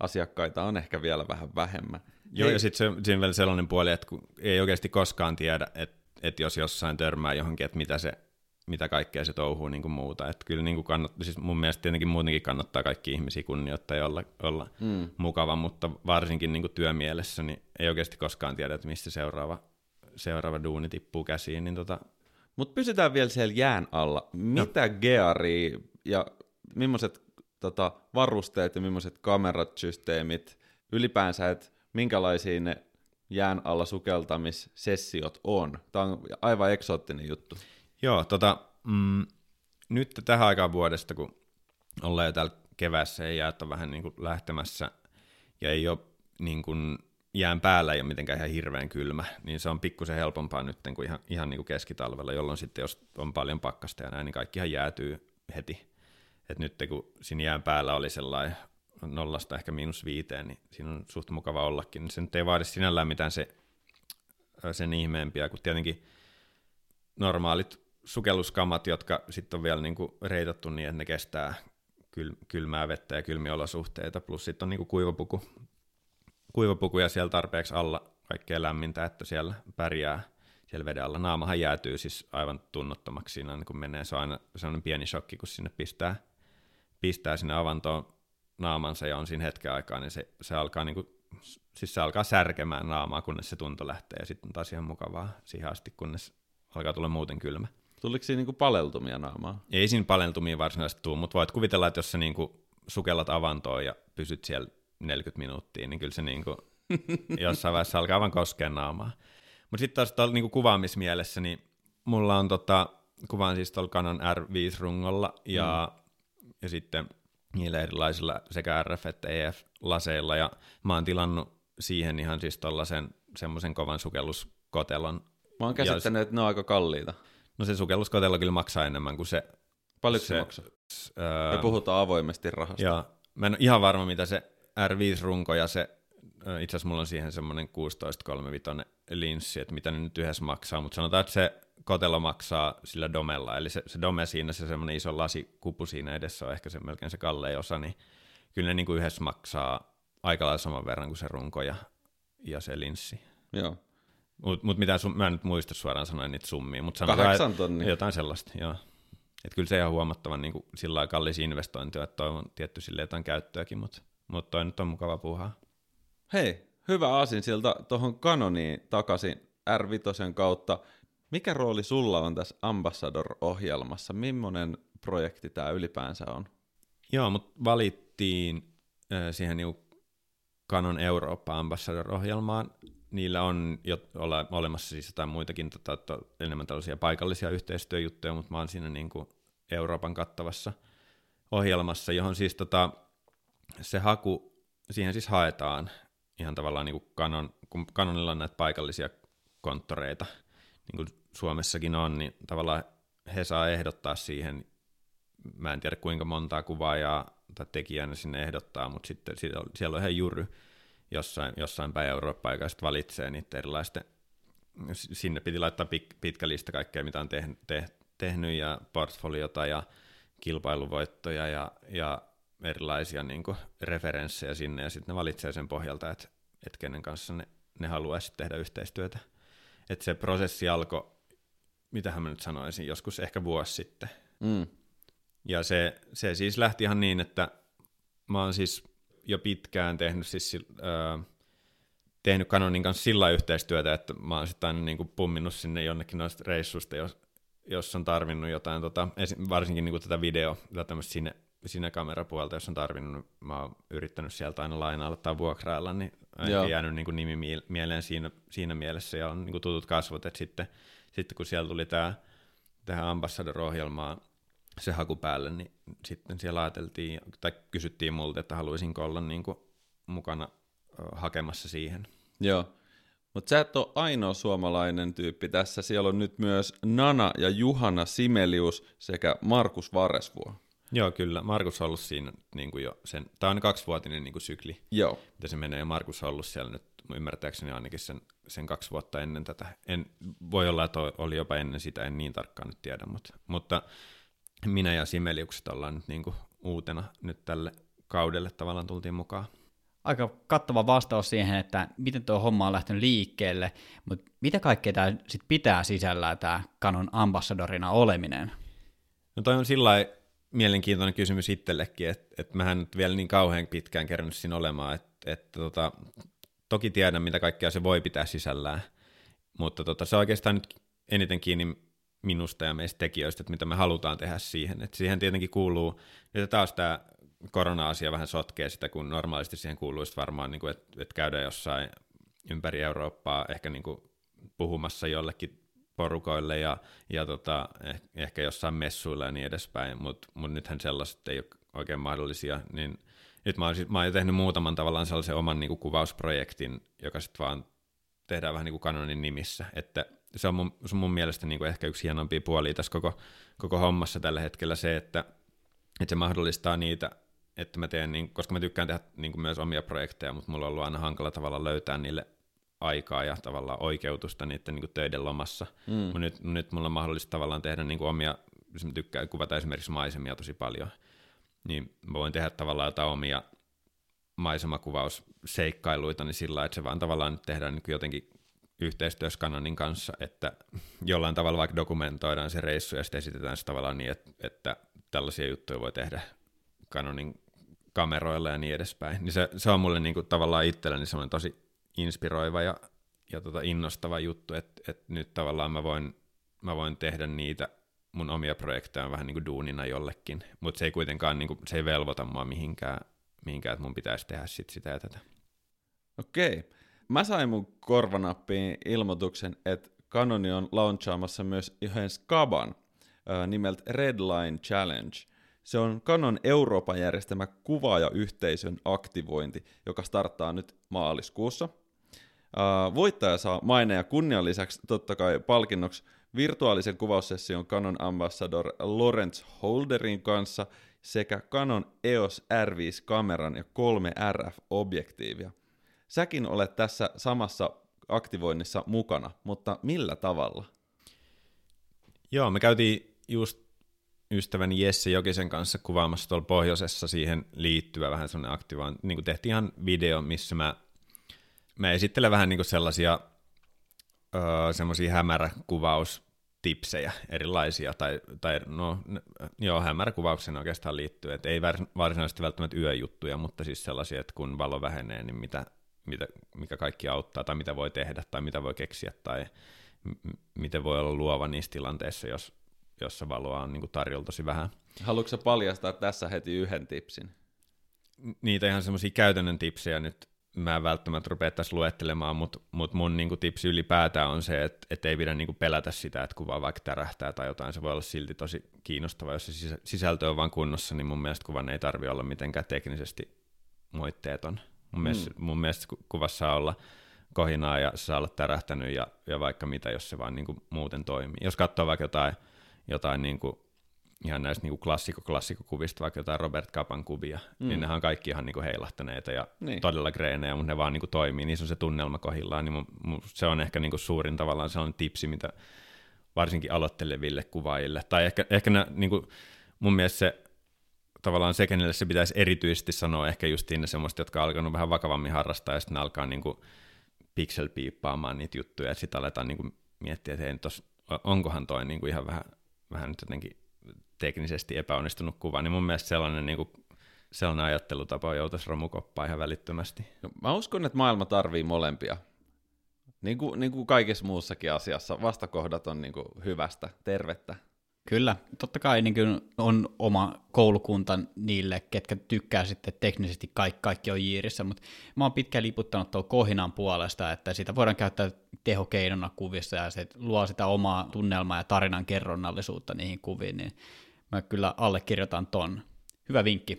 asiakkaita on ehkä vielä vähän vähemmän. Joo, Hei. ja sitten se, siinä vielä sellainen puoli, että kun ei oikeasti koskaan tiedä, että, että jos jossain törmää johonkin, että mitä se mitä kaikkea se touhuu niin kuin muuta. Että kyllä niin kuin kannattaa, siis mun mielestä tietenkin muutenkin kannattaa kaikki ihmisiä kunnioittaa ja olla, olla mm. mukava, mutta varsinkin niin kuin työmielessä niin ei oikeasti koskaan tiedä, että mistä seuraava, seuraava duuni tippuu käsiin. Niin tota... Mutta pysytään vielä siellä jään alla. Mitä no. gearia ja millaiset tota, varusteet ja millaiset kamerat, systeemit, ylipäänsä, että minkälaisia ne jään alla sukeltamissessiot on? Tämä on aivan eksoottinen juttu. Joo, tota, mm, nyt tähän aikaan vuodesta, kun ollaan jo täällä kevässä ja jäät on vähän niin kuin lähtemässä ja ei ole niin kuin jään päällä ei ole mitenkään ihan hirveän kylmä, niin se on pikkusen helpompaa nyt kuin ihan, ihan niin kuin keskitalvella, jolloin sitten jos on paljon pakkasta ja näin, niin kaikkihan jäätyy heti. Et nyt kun siinä jään päällä oli sellainen nollasta ehkä miinus viiteen, niin siinä on suht mukava ollakin. Se nyt ei vaadi sinällään mitään se, sen ihmeempiä, kun tietenkin normaalit sukelluskamat, jotka sitten on vielä niin kuin reitattu niin, että ne kestää kyl, kylmää vettä ja kylmiä olosuhteita, plus sitten on niin kuin kuivapuku, kuivapuku ja siellä tarpeeksi alla kaikkea lämmintä, että siellä pärjää siellä veden alla. Naamahan jäätyy siis aivan tunnottomaksi siinä, kun menee. Se on aina sellainen pieni shokki, kun sinne pistää, pistää sinne avantoon naamansa ja on siinä hetken aikaa, niin se, se alkaa niin kuin, siis se alkaa särkemään naamaa, kunnes se tunto lähtee ja sitten taas ihan mukavaa siihen asti, kunnes alkaa tulla muuten kylmä. Tuliko siinä niinku paleltumia naamaa? Ei siinä paleltumia varsinaisesti tule, mutta voit kuvitella, että jos sä niinku sukellat avantoon ja pysyt siellä 40 minuuttia, niin kyllä se niinku jossain vaiheessa alkaa vaan koskea naamaa. Mutta sitten taas tuolla niinku kuvaamismielessä, niin mulla on tota, kuvaan siis tuolla Canon R5-rungolla ja, mm. ja sitten niillä erilaisilla sekä RF- että EF-laseilla, ja mä oon tilannut siihen ihan siis tuollaisen semmoisen kovan sukelluskotelon. Mä oon käsittänyt, ja, että ne on aika kalliita. No se sukelluskotelo kyllä maksaa enemmän kuin se... Paljonko se, se maksaa? Öö, Me puhutaan avoimesti rahasta. Joo, mä en ole ihan varma, mitä se R5-runko ja se, itse asiassa mulla on siihen semmoinen 16-35 linssi, että mitä ne nyt yhdessä maksaa, mutta sanotaan, että se kotelo maksaa sillä domella, eli se, se dome siinä, se semmoinen iso lasikupu siinä edessä on ehkä se melkein se kallein osa, niin kyllä ne niin kuin yhdessä maksaa aika lailla saman verran kuin se runko ja, ja se linssi. Joo. Mutta mut mitä sun, mä en nyt muista suoraan sanoa niitä summia, mutta sanotaan Kahdeksan tonni. jotain sellaista, joo. Et kyllä se ihan huomattavan niin kuin, sillä kallis investointi, että toivon tietty sille jotain käyttöäkin, mutta mut toi nyt on mukava puhaa. Hei, hyvä asin siltä tuohon Canoniin takaisin R5 kautta. Mikä rooli sulla on tässä Ambassador-ohjelmassa? Millainen projekti tämä ylipäänsä on? Joo, mutta valittiin äh, siihen niinku Canon Eurooppa Ambassador-ohjelmaan. Niillä on jo ole, olemassa siis jotain muitakin, tota, to, enemmän tällaisia paikallisia yhteistyöjuttuja, mutta mä oon siinä niinku Euroopan kattavassa ohjelmassa, johon siis tota, se haku, siihen siis haetaan ihan tavallaan niin kuin Canon, kun Canonilla on näitä paikallisia konttoreita, niin kuin Suomessakin on, niin tavallaan he saa ehdottaa siihen, mä en tiedä kuinka montaa kuvaajaa tai tekijää ne sinne ehdottaa, mutta sitten siellä on ihan jury jossain, jossain päin Eurooppaa, joka sitten valitsee niitä erilaisten, sinne piti laittaa pitkä lista kaikkea, mitä on tehnyt, te, tehnyt ja portfoliota ja kilpailuvoittoja ja, ja erilaisia niin kuin, referenssejä sinne, ja sitten ne valitsee sen pohjalta, että, että kenen kanssa ne, ne haluaisi tehdä yhteistyötä. Että se prosessi alkoi, mitä mä nyt sanoisin, joskus ehkä vuosi sitten. Mm. Ja se, se siis lähti ihan niin, että mä oon siis jo pitkään tehnyt, siis, äh, tehnyt Canonin kanssa sillä yhteistyötä, että mä oon sitten aina niin kuin pumminut sinne jonnekin noista reissusta, jos, jos on tarvinnut jotain, tota, varsinkin niin kuin tätä video, tämmöistä sinne siinä kamerapuolta, jos on tarvinnut, niin mä oon yrittänyt sieltä aina lainailla tai vuokrailla, niin on Joo. jäänyt niin kuin nimi mieleen siinä, siinä mielessä ja on niin kuin tutut kasvot, että sitten, sitten kun siellä tuli tämä tähän Ambassador-ohjelmaan se haku päälle, niin sitten siellä ajateltiin, tai kysyttiin multa, että haluaisinko olla niin kuin mukana hakemassa siihen. Joo, mutta sä et ole ainoa suomalainen tyyppi tässä. Siellä on nyt myös Nana ja Juhana Simelius sekä Markus Varesvuo. Joo, kyllä. Markus on ollut siinä niin kuin jo sen, tämä on kaksivuotinen niin kuin sykli, Joo. mitä se menee, ja Markus on ollut siellä nyt ymmärtääkseni ainakin sen, sen kaksi vuotta ennen tätä. En, voi olla, että oli jopa ennen sitä, en niin tarkkaan nyt tiedä, mutta, mutta minä ja Simeliukset ollaan nyt niin kuin uutena nyt tälle kaudelle tavallaan tultiin mukaan. Aika kattava vastaus siihen, että miten tuo homma on lähtenyt liikkeelle, mutta mitä kaikkea tämä sit pitää sisällä tämä Canon ambassadorina oleminen? No toi on sillä mielenkiintoinen kysymys itsellekin, että, että mähän nyt vielä niin kauhean pitkään kerännyt siinä olemaan, että, että tota, toki tiedän, mitä kaikkea se voi pitää sisällään, mutta tota, se on oikeastaan nyt eniten kiinni minusta ja meistä tekijöistä, että mitä me halutaan tehdä siihen. Että siihen tietenkin kuuluu, että taas tämä korona-asia vähän sotkee sitä, kun normaalisti siihen kuuluisi varmaan, niin että, että käydään jossain ympäri Eurooppaa ehkä niin kuin puhumassa jollekin porukoille ja, ja tota, eh, ehkä jossain messuilla ja niin edespäin, mutta mut nythän sellaiset ei ole oikein mahdollisia, niin nyt mä oon, mä oon tehnyt muutaman tavallaan sellaisen oman niin kuin kuvausprojektin, joka sitten vaan tehdään vähän niin kuin kanonin nimissä, että se on mun, se on mun mielestä niin kuin ehkä yksi hienompia puolia tässä koko, koko hommassa tällä hetkellä se, että, että se mahdollistaa niitä, että mä teen, niin, koska mä tykkään tehdä niin kuin myös omia projekteja, mutta mulla on ollut aina hankala tavalla löytää niille aikaa ja tavallaan oikeutusta niiden niin kuin töiden lomassa. Mm. Mutta nyt, nyt mulla on mahdollista tavallaan tehdä niin kuin omia, jos mä tykkään kuvata esimerkiksi maisemia tosi paljon, niin mä voin tehdä tavallaan jotain omia maisemakuvausseikkailuita, niin sillä että se vaan tavallaan nyt tehdään niin jotenkin yhteistyössä Canonin kanssa, että jollain tavalla vaikka dokumentoidaan se reissu ja sitten esitetään se tavallaan niin, että, että tällaisia juttuja voi tehdä Canonin kameroilla ja niin edespäin. Niin se, se on mulle niin kuin tavallaan itselleni semmoinen tosi inspiroiva ja, ja tota innostava juttu, että, että nyt tavallaan mä voin, mä voin tehdä niitä mun omia projekteja vähän niin kuin duunina jollekin, mutta se ei kuitenkaan, niin kuin, se ei velvoita mua mihinkään, mihinkään, että mun pitäisi tehdä sit sitä ja tätä. Okei. Mä sain mun korvanappiin ilmoituksen, että Canoni on launchaamassa myös yhden skaban äh, nimeltä Redline Challenge. Se on Canon Euroopan järjestämä kuvaajayhteisön aktivointi, joka starttaa nyt maaliskuussa. Äh, voittaja saa maine ja kunnian lisäksi totta kai palkinnoksi virtuaalisen kuvaussession Canon Ambassador Lawrence Holderin kanssa sekä Canon EOS R5-kameran ja kolme RF-objektiivia. Säkin olet tässä samassa aktivoinnissa mukana, mutta millä tavalla? Joo, me käytiin just ystäväni Jesse Jokisen kanssa kuvaamassa tuolla pohjoisessa siihen liittyvä vähän sellainen aktivoin, niin kuin tehtiin ihan video, missä mä, mä esittelen vähän niin kuin sellaisia öö, semmoisia hämäräkuvaustipsejä erilaisia, tai, tai no, joo, hämäräkuvaukseen oikeastaan liittyy, että ei varsinaisesti välttämättä yöjuttuja, mutta siis sellaisia, että kun valo vähenee, niin mitä, mitä, mikä kaikki auttaa, tai mitä voi tehdä, tai mitä voi keksiä, tai m- miten voi olla luova niissä tilanteissa, jos, jossa valoa on niin tarjolla tosi vähän. Haluatko paljastaa tässä heti yhden tipsin? Niitä ihan semmoisia käytännön tipsejä nyt mä en välttämättä rupea tässä luettelemaan, mutta mut mun niinku tipsi ylipäätään on se, että et ei pidä niinku pelätä sitä, että kuva vaikka tärähtää tai jotain, se voi olla silti tosi kiinnostava. Jos se sisältö on vaan kunnossa, niin mun mielestä kuvan ei tarvi olla mitenkään teknisesti moitteeton. Mun, mm. mielestä, mun mielestä kuvassa saa olla kohinaa ja se saa olla tärähtänyt ja, ja vaikka mitä, jos se vaan niinku muuten toimii. Jos katsoo vaikka jotain, jotain niinku ihan näistä niin klassikko klassikkokuvista, vaikka jotain Robert Kapan kuvia, mm. niin ne on kaikki ihan niin heilahtaneita ja niin. todella greenejä, mutta ne vaan niin toimii, niissä on se tunnelma kohillaan, niin mun, mun, se on ehkä niin suurin tavallaan sellainen tipsi, mitä varsinkin aloitteleville kuvaajille, tai ehkä, ehkä ne, niin kuin, mun mielestä se tavallaan se, kenelle se pitäisi erityisesti sanoa, ehkä justiin ne semmoista, jotka on alkanut vähän vakavammin harrastaa, ja sitten ne alkaa niin kuin pixel-piippaamaan niitä juttuja, ja sitten aletaan niin miettiä, että hei, tos, onkohan toi niin ihan vähän, vähän nyt jotenkin teknisesti epäonnistunut kuva, niin mun mielestä sellainen, niin kuin, sellainen ajattelutapa joutuisi romukoppaan ihan välittömästi. No, mä uskon, että maailma tarvii molempia. Niin kuin, niin kuin kaikessa muussakin asiassa, vastakohdat on niin kuin hyvästä, tervettä. Kyllä, totta kai niin kuin on oma koulukunta niille, ketkä tykkää sitten teknisesti kaikki, kaikki on jiirissä, mutta mä oon pitkään liputtanut tuolla kohinan puolesta, että sitä voidaan käyttää tehokeinona kuvissa ja se luo sitä omaa tunnelmaa ja tarinan kerronnallisuutta niihin kuviin, niin mä kyllä allekirjoitan ton. Hyvä vinkki.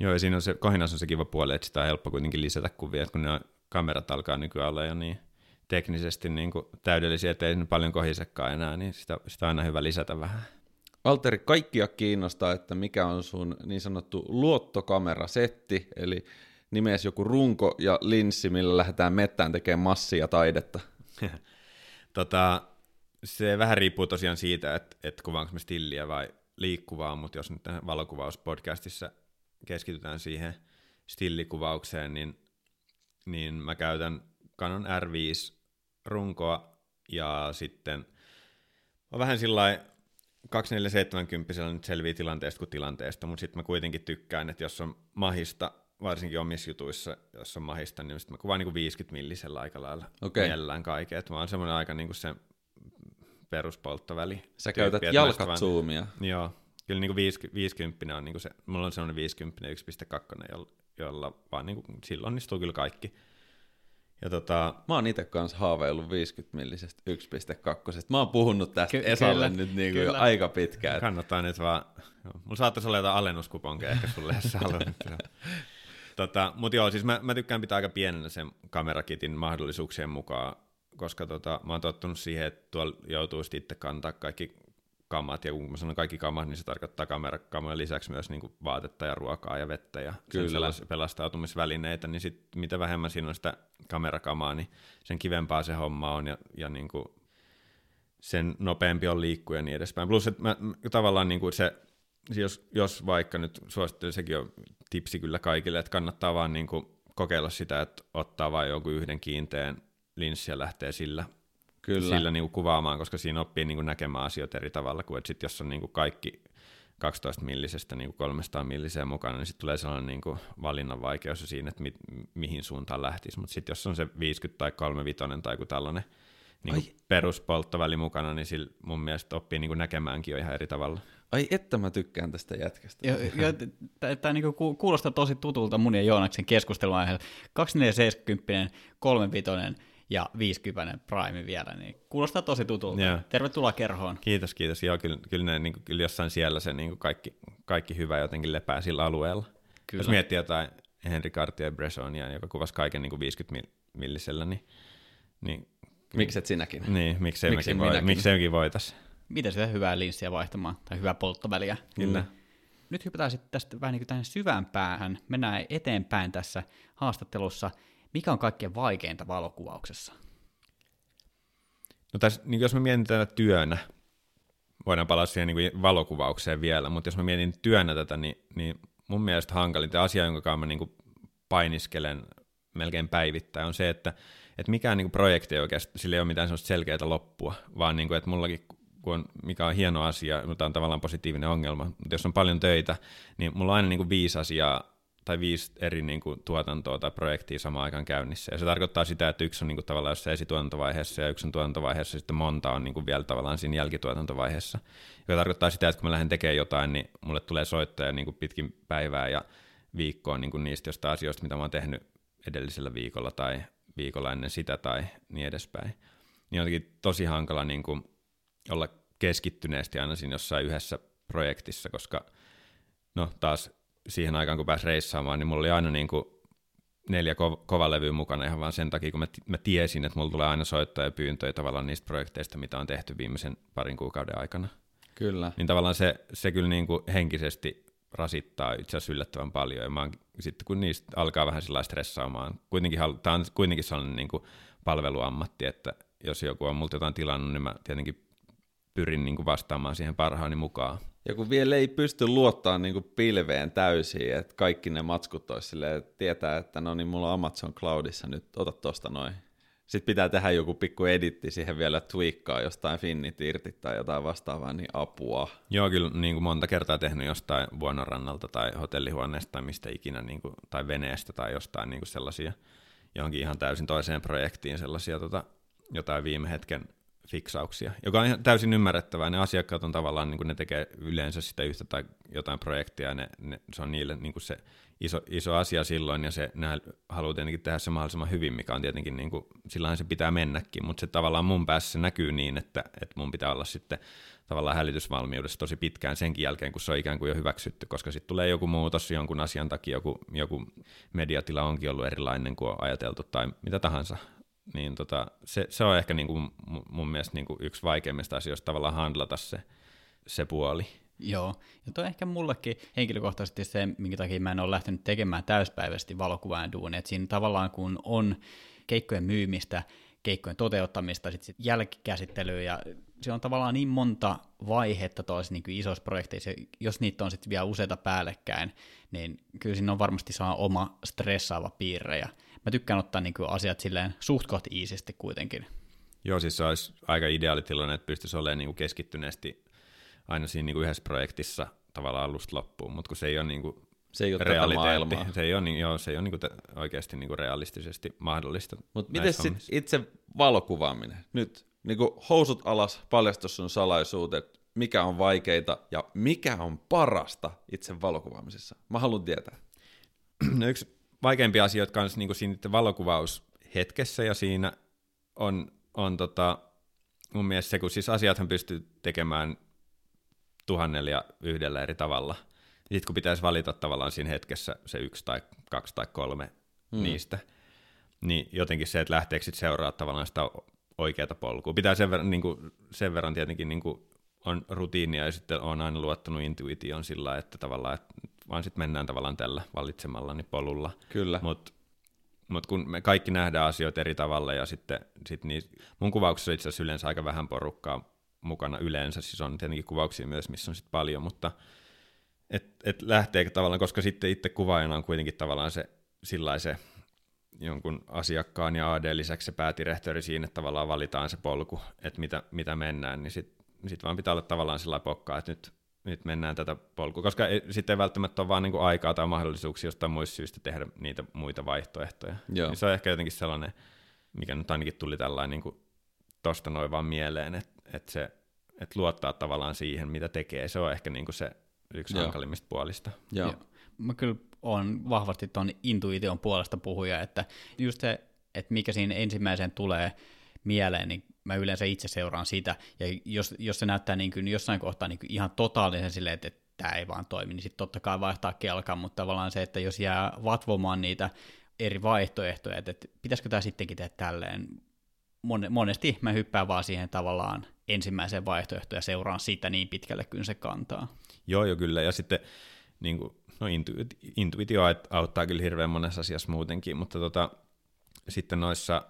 Joo, ja siinä on se, kohinassa on se kiva puoli, että sitä on helppo kuitenkin lisätä kuvia, kun ne kamerat alkaa nykyään olla jo niin teknisesti niin kuin täydellisiä, ettei ne paljon kohisekaan enää, niin sitä, sitä on aina hyvä lisätä vähän. Valteri, kaikkia kiinnostaa, että mikä on sun niin sanottu luottokamerasetti, eli nimeäsi joku runko ja linssi, millä lähdetään mettään tekemään massia taidetta. tota, se vähän riippuu tosiaan siitä, että, että kuvaanko me stilliä vai liikkuvaa, mutta jos nyt valokuvauspodcastissa keskitytään siihen stillikuvaukseen, niin, niin mä käytän Canon R5 runkoa ja sitten on vähän sillä 2470 nyt selviä tilanteesta kuin tilanteesta, mutta sitten mä kuitenkin tykkään, että jos on mahista, varsinkin omissa jutuissa, jos on mahista, niin sitten mä kuvaan niin kuin 50 millisellä aika lailla okay. mielellään kaiken. Että mä oon semmoinen aika niin kuin se peruspolttoväli. Sä käytät jalkatsuumia. Joo, kyllä niin kuin 50 on niin kuin se, mulla on semmoinen 50 1.2, jolla, jolla vaan niin kuin, silloin onnistuu kyllä kaikki. Ja tota, mä oon itse kanssa haaveillut 50 millisestä 1.2. Mä oon puhunut tästä Ky- Esalle kyllä, nyt niin kuin jo aika pitkään. Kannattaa nyt vaan, mulla saattaisi olla jotain alennuskuponkeja ehkä sulle, jos sä haluat. tota, Mutta joo, siis mä, mä tykkään pitää aika pienenä sen kamerakitin mahdollisuuksien mukaan, koska tota, mä oon tottunut siihen, että tuolla joutuu itse kantaa kaikki kamat, ja kun mä sanon kaikki kamat, niin se tarkoittaa kamerakamojen lisäksi myös niin kuin vaatetta ja ruokaa ja vettä ja Kyllä. pelastautumisvälineitä, niin sit, mitä vähemmän siinä on sitä kamerakamaa, niin sen kivempaa se homma on ja, ja niin kuin sen nopeampi on liikkuja ja niin edespäin. Plus, että mä, tavallaan niin kuin se, jos, jos vaikka nyt suosittelen, sekin on tipsi kyllä kaikille, että kannattaa vaan niin kuin kokeilla sitä, että ottaa vain jonkun yhden kiinteän linssi ja lähtee sillä Kyllä. sillä niin kuin kuvaamaan, koska siinä oppii niin kuin näkemään asioita eri tavalla kuin, että sit jos on niin kuin kaikki 12 millisestä niin kuin 300 milliseen mukana, niin sitten tulee sellainen niin kuin valinnan vaikeus siinä, että mi- mihin suuntaan lähtisi. Mutta sitten jos on se 50 tai 35 tai joku tällainen, niin kuin peruspolttoväli mukana, niin sillä mun mielestä oppii niin kuin näkemäänkin jo ihan eri tavalla. Ai että mä tykkään tästä jätkästä. Tämä niinku kuulostaa tosi tutulta mun ja Joonaksen keskustelun aiheella. 2470, 35 ja 50 Prime vielä, niin kuulostaa tosi tutulta. Yeah. Tervetuloa kerhoon. Kiitos, kiitos. Joo, kyllä, kyllä, ne, niin kuin, kyllä jossain siellä se niin kuin kaikki, kaikki hyvä jotenkin lepää sillä alueella. Kyllä. Jos miettii jotain Henri Cartier-Bressonia, joka kuvasi kaiken niin kuin 50 millisellä, niin, niin Mikset sinäkin? Niin, miksei, miksei, mekin voi, miksei mekin voitaisiin. Miten sitä hyvää linssiä vaihtamaan, tai hyvää polttoväliä. Kyllä. Mm. Nyt hypätään sitten tästä vähän niin kuin tähän syvään päähän. Mennään eteenpäin tässä haastattelussa. Mikä on kaikkein vaikeinta valokuvauksessa? No tässä, niin jos mä mietin tätä työnä, voidaan palata siihen niin valokuvaukseen vielä, mutta jos mä mietin työnä tätä, niin, niin mun mielestä hankalinta asia, jonka mä niin kuin painiskelen melkein päivittäin, on se, että, että mikään niin kuin projekti ei oikeasti, sillä ei ole mitään sellaista selkeää loppua, vaan niin kuin, että mullakin kun on, mikä on hieno asia, mutta on tavallaan positiivinen ongelma, mutta jos on paljon töitä, niin mulla on aina niin kuin viisi asiaa tai viisi eri niin kuin, tuotantoa tai projektia samaan aikaan käynnissä. Ja se tarkoittaa sitä, että yksi on niin kuin, tavallaan jossain esituotantovaiheessa ja yksi on tuotantovaiheessa, ja sitten monta on niin kuin, vielä tavallaan siinä jälkituotantovaiheessa. Joka tarkoittaa sitä, että kun mä lähden tekemään jotain, niin mulle tulee soittoja niin kuin pitkin päivää ja viikkoa niin kuin niistä jostain asioista, mitä mä oon tehnyt edellisellä viikolla tai viikolla ennen sitä tai niin edespäin. Niin jotenkin tosi hankala niin kuin, olla keskittyneesti aina siinä jossain yhdessä projektissa, koska no taas siihen aikaan, kun pääsi reissaamaan, niin mulla oli aina niin kuin neljä ko- kovalevyä mukana ihan vaan sen takia, kun mä, t- mä tiesin, että mulla tulee aina soittoja ja pyyntöjä tavallaan niistä projekteista, mitä on tehty viimeisen parin kuukauden aikana. Kyllä. Niin tavallaan se, se kyllä niin kuin henkisesti rasittaa itse asiassa yllättävän paljon, ja mä oon, sitten kun niistä alkaa vähän sillä stressaamaan, kuitenkin, tämä on kuitenkin sellainen niin kuin palveluammatti, että jos joku on multa jotain tilannut, niin mä tietenkin pyrin niin kuin vastaamaan siihen parhaani mukaan. Ja kun vielä ei pysty luottamaan niin kuin pilveen täysin, että kaikki ne matskut olisi silleen, että tietää, että no niin, mulla on Amazon Cloudissa nyt, ota tosta noin. Sitten pitää tehdä joku pikku editti siihen vielä tweakkaa jostain finnit irti tai jotain vastaavaa, niin apua. Joo, kyllä niin kuin monta kertaa tehnyt jostain vuonnorannalta tai hotellihuoneesta tai mistä ikinä, niin kuin, tai veneestä tai jostain niin kuin sellaisia johonkin ihan täysin toiseen projektiin sellaisia tota, jotain viime hetken fiksauksia, joka on ihan täysin ymmärrettävää. Ne asiakkaat on tavallaan, niin kuin ne tekee yleensä sitä yhtä tai jotain projektia, ne, ne, se on niille niin kuin se iso, iso asia silloin, ja se, ne haluaa tietenkin tehdä se mahdollisimman hyvin, mikä on tietenkin, niin kuin, sillähän se pitää mennäkin, mutta se tavallaan mun päässä se näkyy niin, että, että mun pitää olla sitten tavallaan hälytysvalmiudessa tosi pitkään senkin jälkeen, kun se on ikään kuin jo hyväksytty, koska sitten tulee joku muutos jonkun asian takia, joku, joku mediatila onkin ollut erilainen kuin on ajateltu tai mitä tahansa, niin tota, se, se on ehkä niin kuin mun mielestä niin kuin yksi vaikeimmista asioista tavallaan handlata se, se puoli. Joo, ja toi ehkä mullekin henkilökohtaisesti se, minkä takia mä en ole lähtenyt tekemään täyspäiväisesti valokuvaajan duunia, että siinä tavallaan kun on keikkojen myymistä, keikkojen toteuttamista, sitten sit jälkikäsittelyä, ja se on tavallaan niin monta vaihetta toisi niin isoissa projekteissa, jos niitä on sitten vielä useita päällekkäin, niin kyllä siinä on varmasti saa oma stressaava piirre, ja mä tykkään ottaa niin kuin asiat silleen suht kohti iisisti kuitenkin. Joo, siis se olisi aika ideaali tilanne, että pystyisi olemaan niin kuin keskittyneesti aina siinä niin kuin yhdessä projektissa tavallaan alusta loppuun, mutta kun se ei ole niin kuin se ei ole realiteetti. Se ei ole, niin, joo, se ei ole niin kuin oikeasti niin kuin realistisesti mahdollista. Mutta miten sitten itse valokuvaaminen? Nyt niin kuin housut alas, paljastus sun salaisuudet, mikä on vaikeita ja mikä on parasta itse valokuvaamisessa? Mä haluan tietää. No yksi vaikeimpia asioita kanssa niin kuin siinä valokuvaushetkessä ja siinä on, on tota, mun mielestä se, kun siis asiathan pystyy tekemään tuhannella ja yhdellä eri tavalla. Sitten kun pitäisi valita tavallaan siinä hetkessä se yksi tai kaksi tai kolme hmm. niistä, niin jotenkin se, että lähteekö sitten seuraa tavallaan sitä oikeata polkua. Pitää sen verran, niin kuin, sen verran tietenkin niin kuin on rutiinia ja sitten on aina luottanut intuitioon sillä, että tavallaan että vaan sitten mennään tavallaan tällä valitsemallani polulla. Kyllä. Mutta mut kun me kaikki nähdään asioita eri tavalla ja sitten sit niin, mun kuvauksessa itse asiassa yleensä aika vähän porukkaa mukana yleensä, siis on tietenkin kuvauksia myös, missä on sitten paljon, mutta et, et lähtee tavallaan, koska sitten itse kuvaajana on kuitenkin tavallaan se se jonkun asiakkaan ja AD lisäksi se päätirehtori siinä, että tavallaan valitaan se polku, että mitä, mitä mennään, niin sitten sit vaan pitää olla tavallaan sillä pokkaa, että nyt nyt mennään tätä polkua, koska ei, sitten ei välttämättä ole vaan niin aikaa tai mahdollisuuksia jostain muista syistä tehdä niitä muita vaihtoehtoja. Joo. Niin se on ehkä jotenkin sellainen, mikä nyt ainakin tuli tällainen niin tosta noin vaan mieleen, että et se, et luottaa tavallaan siihen, mitä tekee. Se on ehkä niinku se yksi Joo. hankalimmista puolista. Joo. Joo. Mä kyllä on vahvasti tuon intuition puolesta puhuja, että just se, että mikä siinä ensimmäisen tulee mieleen, niin mä yleensä itse seuraan sitä, ja jos, jos se näyttää niin kuin jossain kohtaa niin kuin ihan totaalisen silleen, että, että tämä ei vaan toimi, niin sitten totta kai vaihtaa kelkan, mutta tavallaan se, että jos jää vatvomaan niitä eri vaihtoehtoja, että, että pitäisikö tämä sittenkin tehdä tälleen, Mon- monesti mä hyppään vaan siihen tavallaan ensimmäiseen vaihtoehtoon ja seuraan sitä niin pitkälle, kuin se kantaa. Joo, jo kyllä. Ja sitten niin kuin, no intuit, intuitio auttaa kyllä hirveän monessa asiassa muutenkin, mutta tota, sitten noissa,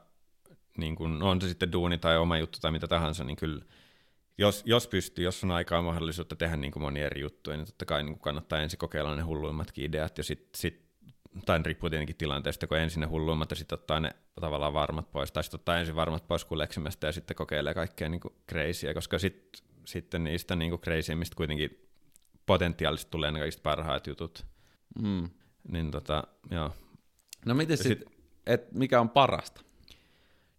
niin kuin, on se sitten duuni tai oma juttu tai mitä tahansa, niin kyllä jos, jos pystyy, jos on aikaa mahdollisuutta tehdä niin kuin monia eri juttuja, niin totta kai niin kannattaa ensin kokeilla ne hulluimmatkin ideat ja sitten sit, tai riippuu tietenkin tilanteesta, kun ensin ne hulluimmat ja sitten ottaa ne tavallaan varmat pois, tai sitten ottaa ensin varmat pois kuleksimasta ja sitten kokeilee kaikkea niin crazyä, koska sit, sitten niistä niin crazyimmista kuitenkin potentiaalisesti tulee ne kaikista parhaat jutut. Mm. Niin tota, joo. No miten Ja sitten, et mikä on parasta?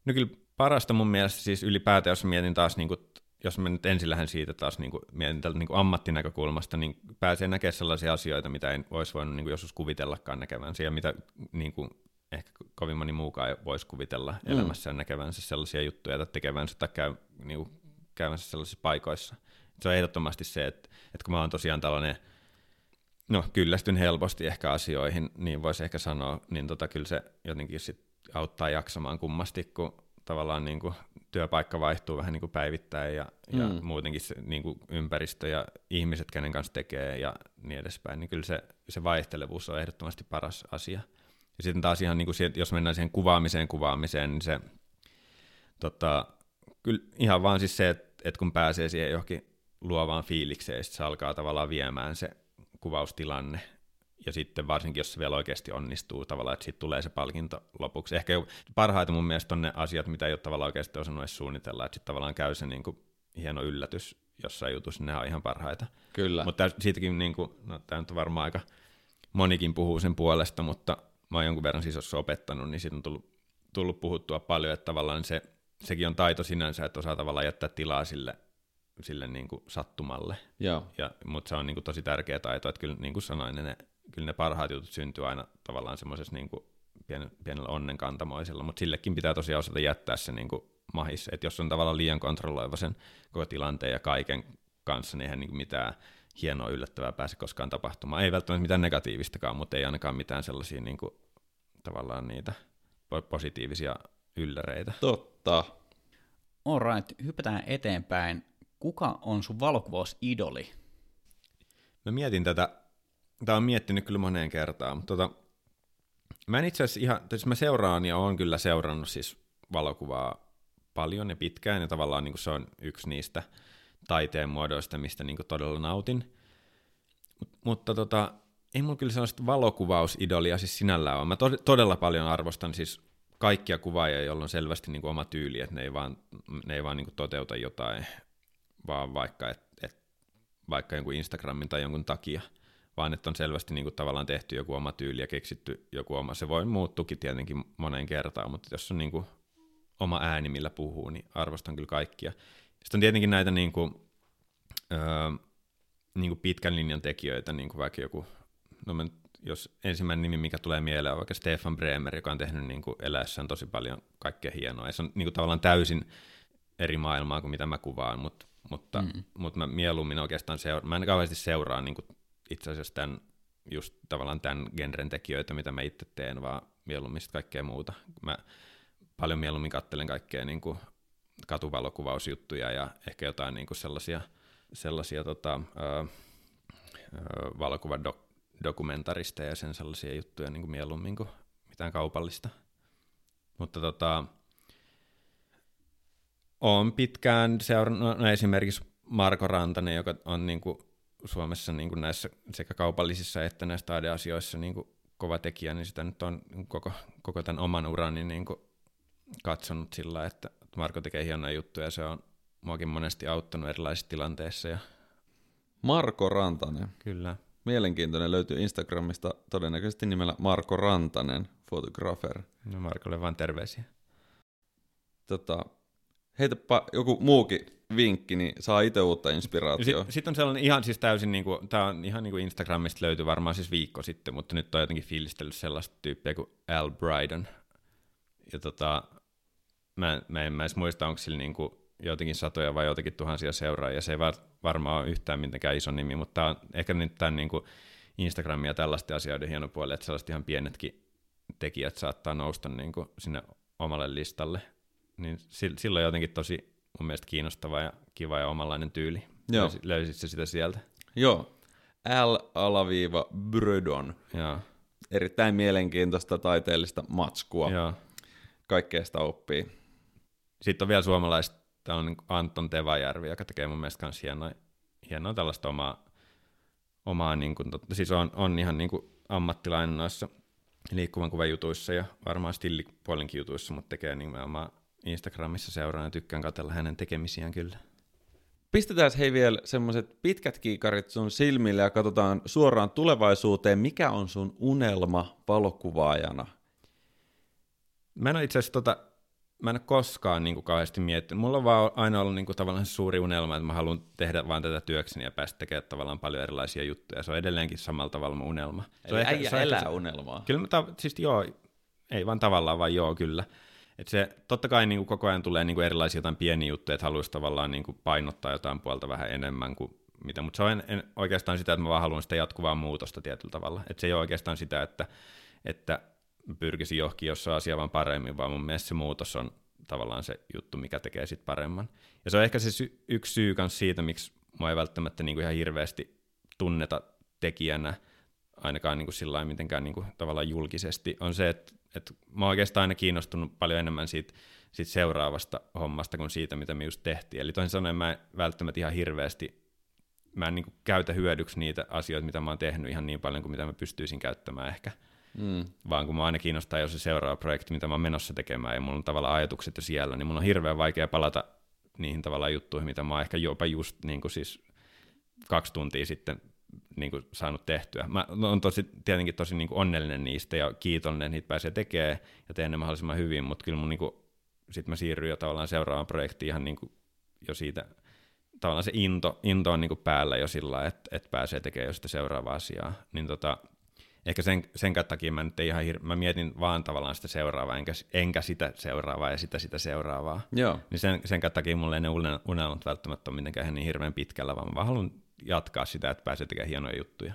No kyllä parasta mun mielestä siis ylipäätään, jos mietin taas, niin kuin, jos mä nyt ensin lähden siitä taas niin kuin, mietin tältä niin kuin ammattinäkökulmasta, niin pääsee näkemään sellaisia asioita, mitä ei olisi voinut niin kuin joskus kuvitellakaan näkevänsä, ja mitä niin kuin, ehkä kovin moni muukaan ei voisi kuvitella Mm. mm. elämässään näkevänsä sellaisia juttuja, tai tekevänsä tai käy, niin kuin, käymänsä sellaisissa paikoissa. Se on ehdottomasti se, että, että kun mä oon tosiaan tällainen no kyllästyn helposti ehkä asioihin, niin voisi ehkä sanoa, niin tota, kyllä se jotenkin sit auttaa jaksamaan kummasti, kun tavallaan niin kuin työpaikka vaihtuu vähän niin kuin päivittäin ja, mm. ja muutenkin se niin kuin ympäristö ja ihmiset, kenen kanssa tekee ja niin edespäin, niin kyllä se, se vaihtelevuus on ehdottomasti paras asia. Ja sitten taas ihan niin kuin jos mennään siihen kuvaamiseen kuvaamiseen, niin se tota, kyllä ihan vaan siis se, että, että kun pääsee siihen johonkin luovaan fiilikseen, sitten se alkaa tavallaan viemään se kuvaustilanne, ja sitten varsinkin, jos se vielä oikeasti onnistuu tavallaan, että siitä tulee se palkinto lopuksi. Ehkä jo parhaita mun mielestä on ne asiat, mitä ei ole tavallaan oikeasti osannut edes suunnitella, että sitten tavallaan käy se niin kuin hieno yllätys jossain jutussa, ne on ihan parhaita. Kyllä. Mutta siitäkin, niin kuin, no tämä nyt on varmaan aika, monikin puhuu sen puolesta, mutta mä oon jonkun verran jos opettanut, niin siitä on tullut, tullut puhuttua paljon, että tavallaan se, sekin on taito sinänsä, että osaa tavallaan jättää tilaa sille, sille niin kuin sattumalle. Joo. Ja, mutta se on niin kuin tosi tärkeä taito, että kyllä niin kuin sanoin, ne, kyllä ne parhaat jutut syntyy aina tavallaan semmoisessa niin kuin pien, pienellä onnenkantamoisella, mutta sillekin pitää tosiaan osata jättää se niin kuin mahis, että jos on tavallaan liian kontrolloiva sen koko tilanteen ja kaiken kanssa, niin eihän niin kuin mitään hienoa yllättävää pääse koskaan tapahtumaan. Ei välttämättä mitään negatiivistakaan, mutta ei ainakaan mitään sellaisia niin kuin, tavallaan niitä po- positiivisia ylläreitä. Totta. Alright, hypätään eteenpäin. Kuka on sun valokuvausidoli? Mä mietin tätä, tämä on miettinyt kyllä moneen kertaan, mutta tota, mä en itse asiassa ihan, siis mä seuraan ja oon kyllä seurannut siis valokuvaa paljon ja pitkään, ja tavallaan niin se on yksi niistä taiteen muodoista, mistä niin todella nautin. Mut, mutta tota, ei mulla kyllä sellaista valokuvausidolia siis sinällään ole. Mä to- todella paljon arvostan siis kaikkia kuvaajia, joilla on selvästi niin oma tyyli, että ne ei vaan, ne ei vaan niin toteuta jotain, vaan vaikka, että et, vaikka jonkun Instagramin tai jonkun takia, vaan että on selvästi niin kuin tavallaan tehty joku oma tyyli ja keksitty joku oma. Se voi muuttukin tietenkin moneen kertaan, mutta jos on niin kuin oma ääni, millä puhuu, niin arvostan kyllä kaikkia. Sitten on tietenkin näitä niin kuin, öö, niin kuin pitkän linjan tekijöitä, niin kuin vaikka joku, no mä, jos ensimmäinen nimi, mikä tulee mieleen, on vaikka Stefan Bremer, joka on tehnyt niin kuin eläessään tosi paljon kaikkea hienoa. Ja se on niin kuin tavallaan täysin eri maailmaa kuin mitä mä kuvaan, mutta, mutta, mm. mutta mä mieluummin oikeastaan seuraan, mä en kauheasti seuraa niin kuin itse asiassa tämän, just tavallaan tämän genren tekijöitä, mitä mä itse teen, vaan mieluummin kaikkea muuta. Mä paljon mieluummin kattelen kaikkea niin kuin katuvalokuvausjuttuja ja ehkä jotain niin kuin sellaisia, sellaisia tota, ö, ö, valokuvadokumentaristeja ja sen sellaisia juttuja niin kuin mieluummin kuin mitään kaupallista. Mutta tota, olen pitkään seurannut no esimerkiksi Marko Rantanen, joka on niin kuin Suomessa niin kuin näissä sekä kaupallisissa että näissä taideasioissa niin kuin kova tekijä, niin sitä nyt on koko, koko tämän oman urani niin kuin katsonut sillä, että Marko tekee hienoja juttuja ja se on muakin monesti auttanut erilaisissa tilanteissa. Ja Marko Rantanen. kyllä. Mielenkiintoinen löytyy Instagramista todennäköisesti nimellä Marko Rantanen, photographer. No Markolle vaan terveisiä. Tota, heitäpä joku muukin vinkki, niin saa itse uutta inspiraatiota. Sitten sit on sellainen ihan siis täysin, niin kuin, tämä on ihan niin kuin Instagramista löytyi varmaan siis viikko sitten, mutta nyt on jotenkin fiilistellyt sellaista tyyppiä kuin Al Brydon. Ja tota, mä, mä en mä edes muista, onko sillä niin kuin satoja vai jotenkin tuhansia seuraajia. Se ei varmaan ole yhtään mitenkään iso nimi, mutta tämä on ehkä nyt tämän niin kuin Instagramia tällaisten asioiden hieno puoli, että sellaiset ihan pienetkin tekijät saattaa nousta niin kuin sinne omalle listalle. Niin silloin jotenkin tosi mun mielestä kiinnostava ja kiva ja omanlainen tyyli. Joo. Löysit, löysit se sitä sieltä? Joo. L-Brydon. Joo. Erittäin mielenkiintoista taiteellista matskua. Joo. Kaikkea sitä oppii. Sitten on vielä suomalaista, on niin Anton Tevajärvi, joka tekee mun mielestä myös hienoa, hienoa tällaista omaa, omaa niin kuin, siis on, on ihan niin kuin ammattilainen noissa liikkuvan kuvan jutuissa ja varmaan stillipuolenkin jutuissa, mutta tekee nimenomaan Instagramissa seuraan ja tykkään katsella hänen tekemisiään kyllä. Pistetään hei vielä semmoiset pitkät kiikarit sun silmille ja katsotaan suoraan tulevaisuuteen. Mikä on sun unelma valokuvaajana? Mä en ole itse asiassa tota, mä en ole koskaan niin kuin kauheasti miettinyt. Mulla on vaan aina ollut niin kuin, tavallaan suuri unelma, että mä haluan tehdä vaan tätä työkseni ja päästä tekemään tavallaan paljon erilaisia juttuja. Se on edelleenkin samalla tavalla mun unelma. Se Eli on äijä se elää se, unelmaa. Kyllä mä, ta- siis joo, ei vaan tavallaan, vaan joo kyllä. Et se, totta kai niin kuin koko ajan tulee niin kuin erilaisia jotain pieniä juttuja, että haluaisi tavallaan niin kuin painottaa jotain puolta vähän enemmän kuin mitä, mutta se on en, en, oikeastaan sitä, että mä vaan haluan sitä jatkuvaa muutosta tietyllä tavalla. Et se ei ole oikeastaan sitä, että, että pyrkisin johonkin jossain asia vaan paremmin, vaan mun mielestä se muutos on tavallaan se juttu, mikä tekee sit paremman. Ja se on ehkä se sy- yksi syy myös siitä, miksi mä ei välttämättä niin kuin ihan hirveästi tunneta tekijänä, ainakaan kuin sillä mitenkään niin kuin tavallaan julkisesti, on se, että että mä oon oikeastaan aina kiinnostunut paljon enemmän siitä, siitä seuraavasta hommasta kuin siitä, mitä me just tehtiin. Eli toisin sanoen mä en välttämättä ihan hirveästi, mä en niin käytä hyödyksi niitä asioita, mitä mä oon tehnyt ihan niin paljon kuin mitä mä pystyisin käyttämään ehkä. Mm. Vaan kun mä aina kiinnostaa jo se seuraava projekti, mitä mä oon menossa tekemään, ja mulla on tavallaan ajatukset jo siellä, niin mun on hirveän vaikea palata niihin tavallaan juttuihin, mitä mä oon ehkä jopa just niin kuin siis kaksi tuntia sitten niin kuin saanut tehtyä. Mä olen tosi, tietenkin tosi niin kuin onnellinen niistä ja kiitollinen, että niitä pääsee tekemään ja teen ne mahdollisimman hyvin, mutta kyllä mun niin kuin, sit mä siirryin jo tavallaan seuraavaan projektiin ihan niin kuin jo siitä, tavallaan se into, into on niin kuin päällä jo sillä että, että pääsee tekemään jo sitä seuraavaa asiaa. Niin tota, ehkä sen, sen takia mä nyt ihan hir- mä mietin vaan tavallaan sitä seuraavaa, enkä, enkä sitä seuraavaa ja sitä sitä seuraavaa. Joo. Niin sen, sen takia mulle ei ne unelmat välttämättä ole mitenkään niin hirveän pitkällä, vaan mä vaan haluan jatkaa sitä, että pääsee tekemään hienoja juttuja.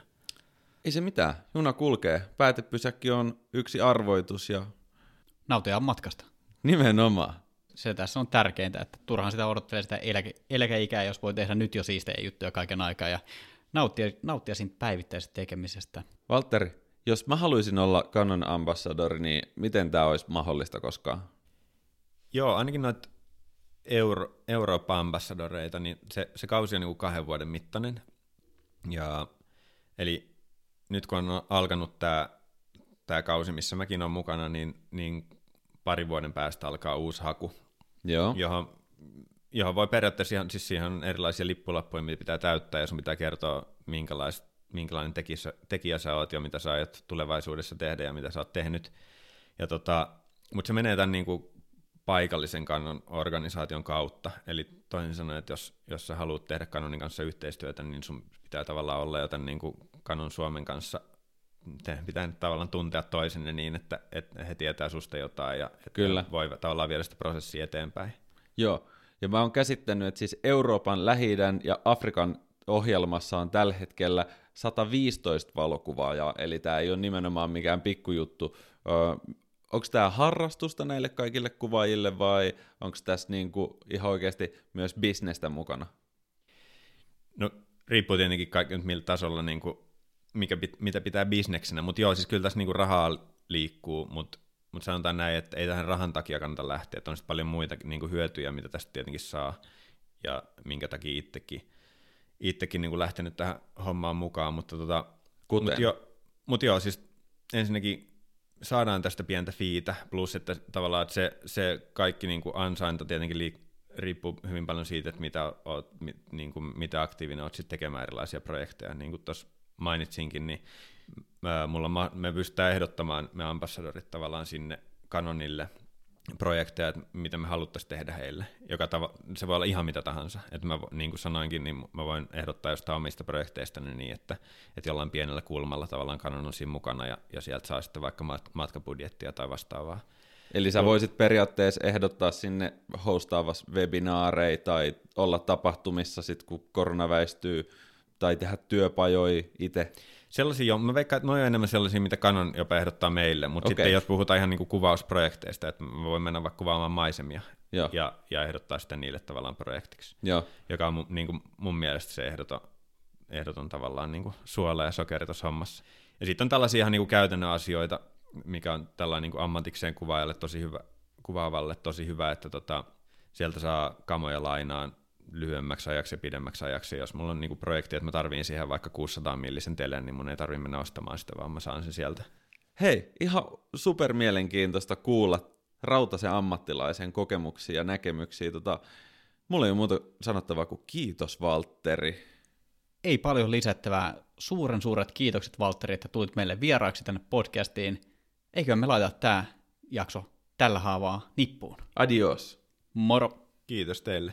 Ei se mitään, juna kulkee. Päätepysäkki on yksi arvoitus ja... Nautia matkasta. Nimenomaan. Se tässä on tärkeintä, että turhaan sitä odottelee sitä eläke, eläkeikää, jos voi tehdä nyt jo siistejä juttuja kaiken aikaa ja nauttia, nauttia siitä päivittäisestä tekemisestä. Valtteri, jos mä haluaisin olla Canon ambassadori, niin miten tämä olisi mahdollista koskaan? Joo, ainakin noita Euro, Eurooppa-ambassadoreita, niin se, se kausi on niin kuin kahden vuoden mittainen. Ja, eli nyt kun on alkanut tämä, tämä kausi, missä mäkin olen mukana, niin, niin pari vuoden päästä alkaa uusi haku, Joo. Johon, johon voi periaatteessa ihan, siis siihen on erilaisia lippulappuja, mitä pitää täyttää, ja sun pitää kertoa, minkälainen tekijä, tekijä sä oot ja mitä sä aiot tulevaisuudessa tehdä ja mitä sä oot tehnyt. Ja tota, mutta se menee tämän niin kuin paikallisen kannon organisaation kautta. Eli toisin sanoen, että jos, jos sä haluat tehdä kanonin kanssa yhteistyötä, niin sun pitää tavallaan olla joten niin kuin kanon Suomen kanssa te pitää nyt tavallaan tuntea toisenne niin, että, että he tietää susta jotain ja että Kyllä. voi tavallaan viedä sitä prosessia eteenpäin. Joo, ja mä oon käsittänyt, että siis Euroopan, lähi ja Afrikan ohjelmassa on tällä hetkellä 115 valokuvaajaa, eli tämä ei ole nimenomaan mikään pikkujuttu onko tämä harrastusta näille kaikille kuvaajille vai onko tässä niinku ihan oikeasti myös bisnestä mukana? No riippuu tietenkin kaikki nyt millä tasolla, niinku, mikä, mitä pitää bisneksenä, mutta joo, siis kyllä tässä niinku rahaa liikkuu, mutta mut sanotaan näin, että ei tähän rahan takia kannata lähteä, että on sitten paljon muita niinku hyötyjä, mitä tästä tietenkin saa, ja minkä takia itsekin, itsekin niinku lähtenyt tähän hommaan mukaan, mutta tota, mut jo, mut joo, siis ensinnäkin saadaan tästä pientä fiitä, plus että tavallaan että se, se kaikki niin kuin ansainta tietenkin liik- riippuu hyvin paljon siitä, että mitä, oot, mi, niin kuin, mitä aktiivinen olet tekemään erilaisia projekteja. Niin kuin tuossa mainitsinkin, niin mä, mulla, me pystytään ehdottamaan me ambassadorit tavallaan sinne kanonille projekteja, että mitä me haluttaisiin tehdä heille. Joka tava, se voi olla ihan mitä tahansa. Että mä, niin kuin sanoinkin, niin mä voin ehdottaa jostain omista projekteista niin, että, että jollain pienellä kulmalla tavallaan kanon on siinä mukana ja, ja sieltä saa sitten vaikka matkabudjettia tai vastaavaa. Eli sä voisit periaatteessa ehdottaa sinne hostaavas webinaareja tai olla tapahtumissa sit kun korona väistyy tai tehdä työpajoja itse. Sellaisia jo, mä veikkaan, että noin on enemmän sellaisia, mitä Canon jopa ehdottaa meille, mutta okay. sitten jos puhutaan ihan niinku kuvausprojekteista, että mä voin mennä vaikka kuvaamaan maisemia Ja, ja ehdottaa sitä niille tavallaan projektiksi, Joo. joka on niin kuin mun mielestä se ehdoton, ehdoton tavallaan niin kuin suola ja sokeri tuossa hommassa. Ja sitten on tällaisia ihan niin kuin käytännön asioita, mikä on tällainen niin kuin ammatikseen kuvaajalle tosi hyvä, kuvaavalle tosi hyvä, että tota, sieltä saa kamoja lainaan lyhyemmäksi ajaksi ja pidemmäksi ajaksi. Jos mulla on niinku projekti, että mä tarviin siihen vaikka 600 millisen telen, niin mun ei tarvitse mennä ostamaan sitä, vaan mä saan sen sieltä. Hei, ihan super mielenkiintoista kuulla Rautasen ammattilaisen kokemuksia ja näkemyksiä. Tota, mulla ei ole muuta sanottavaa kuin kiitos Valtteri. Ei paljon lisättävää. Suuren suuret kiitokset Valtteri, että tulit meille vieraaksi tänne podcastiin. Eikö me laita tämä jakso tällä haavaa nippuun? Adios. Moro. Kiitos teille.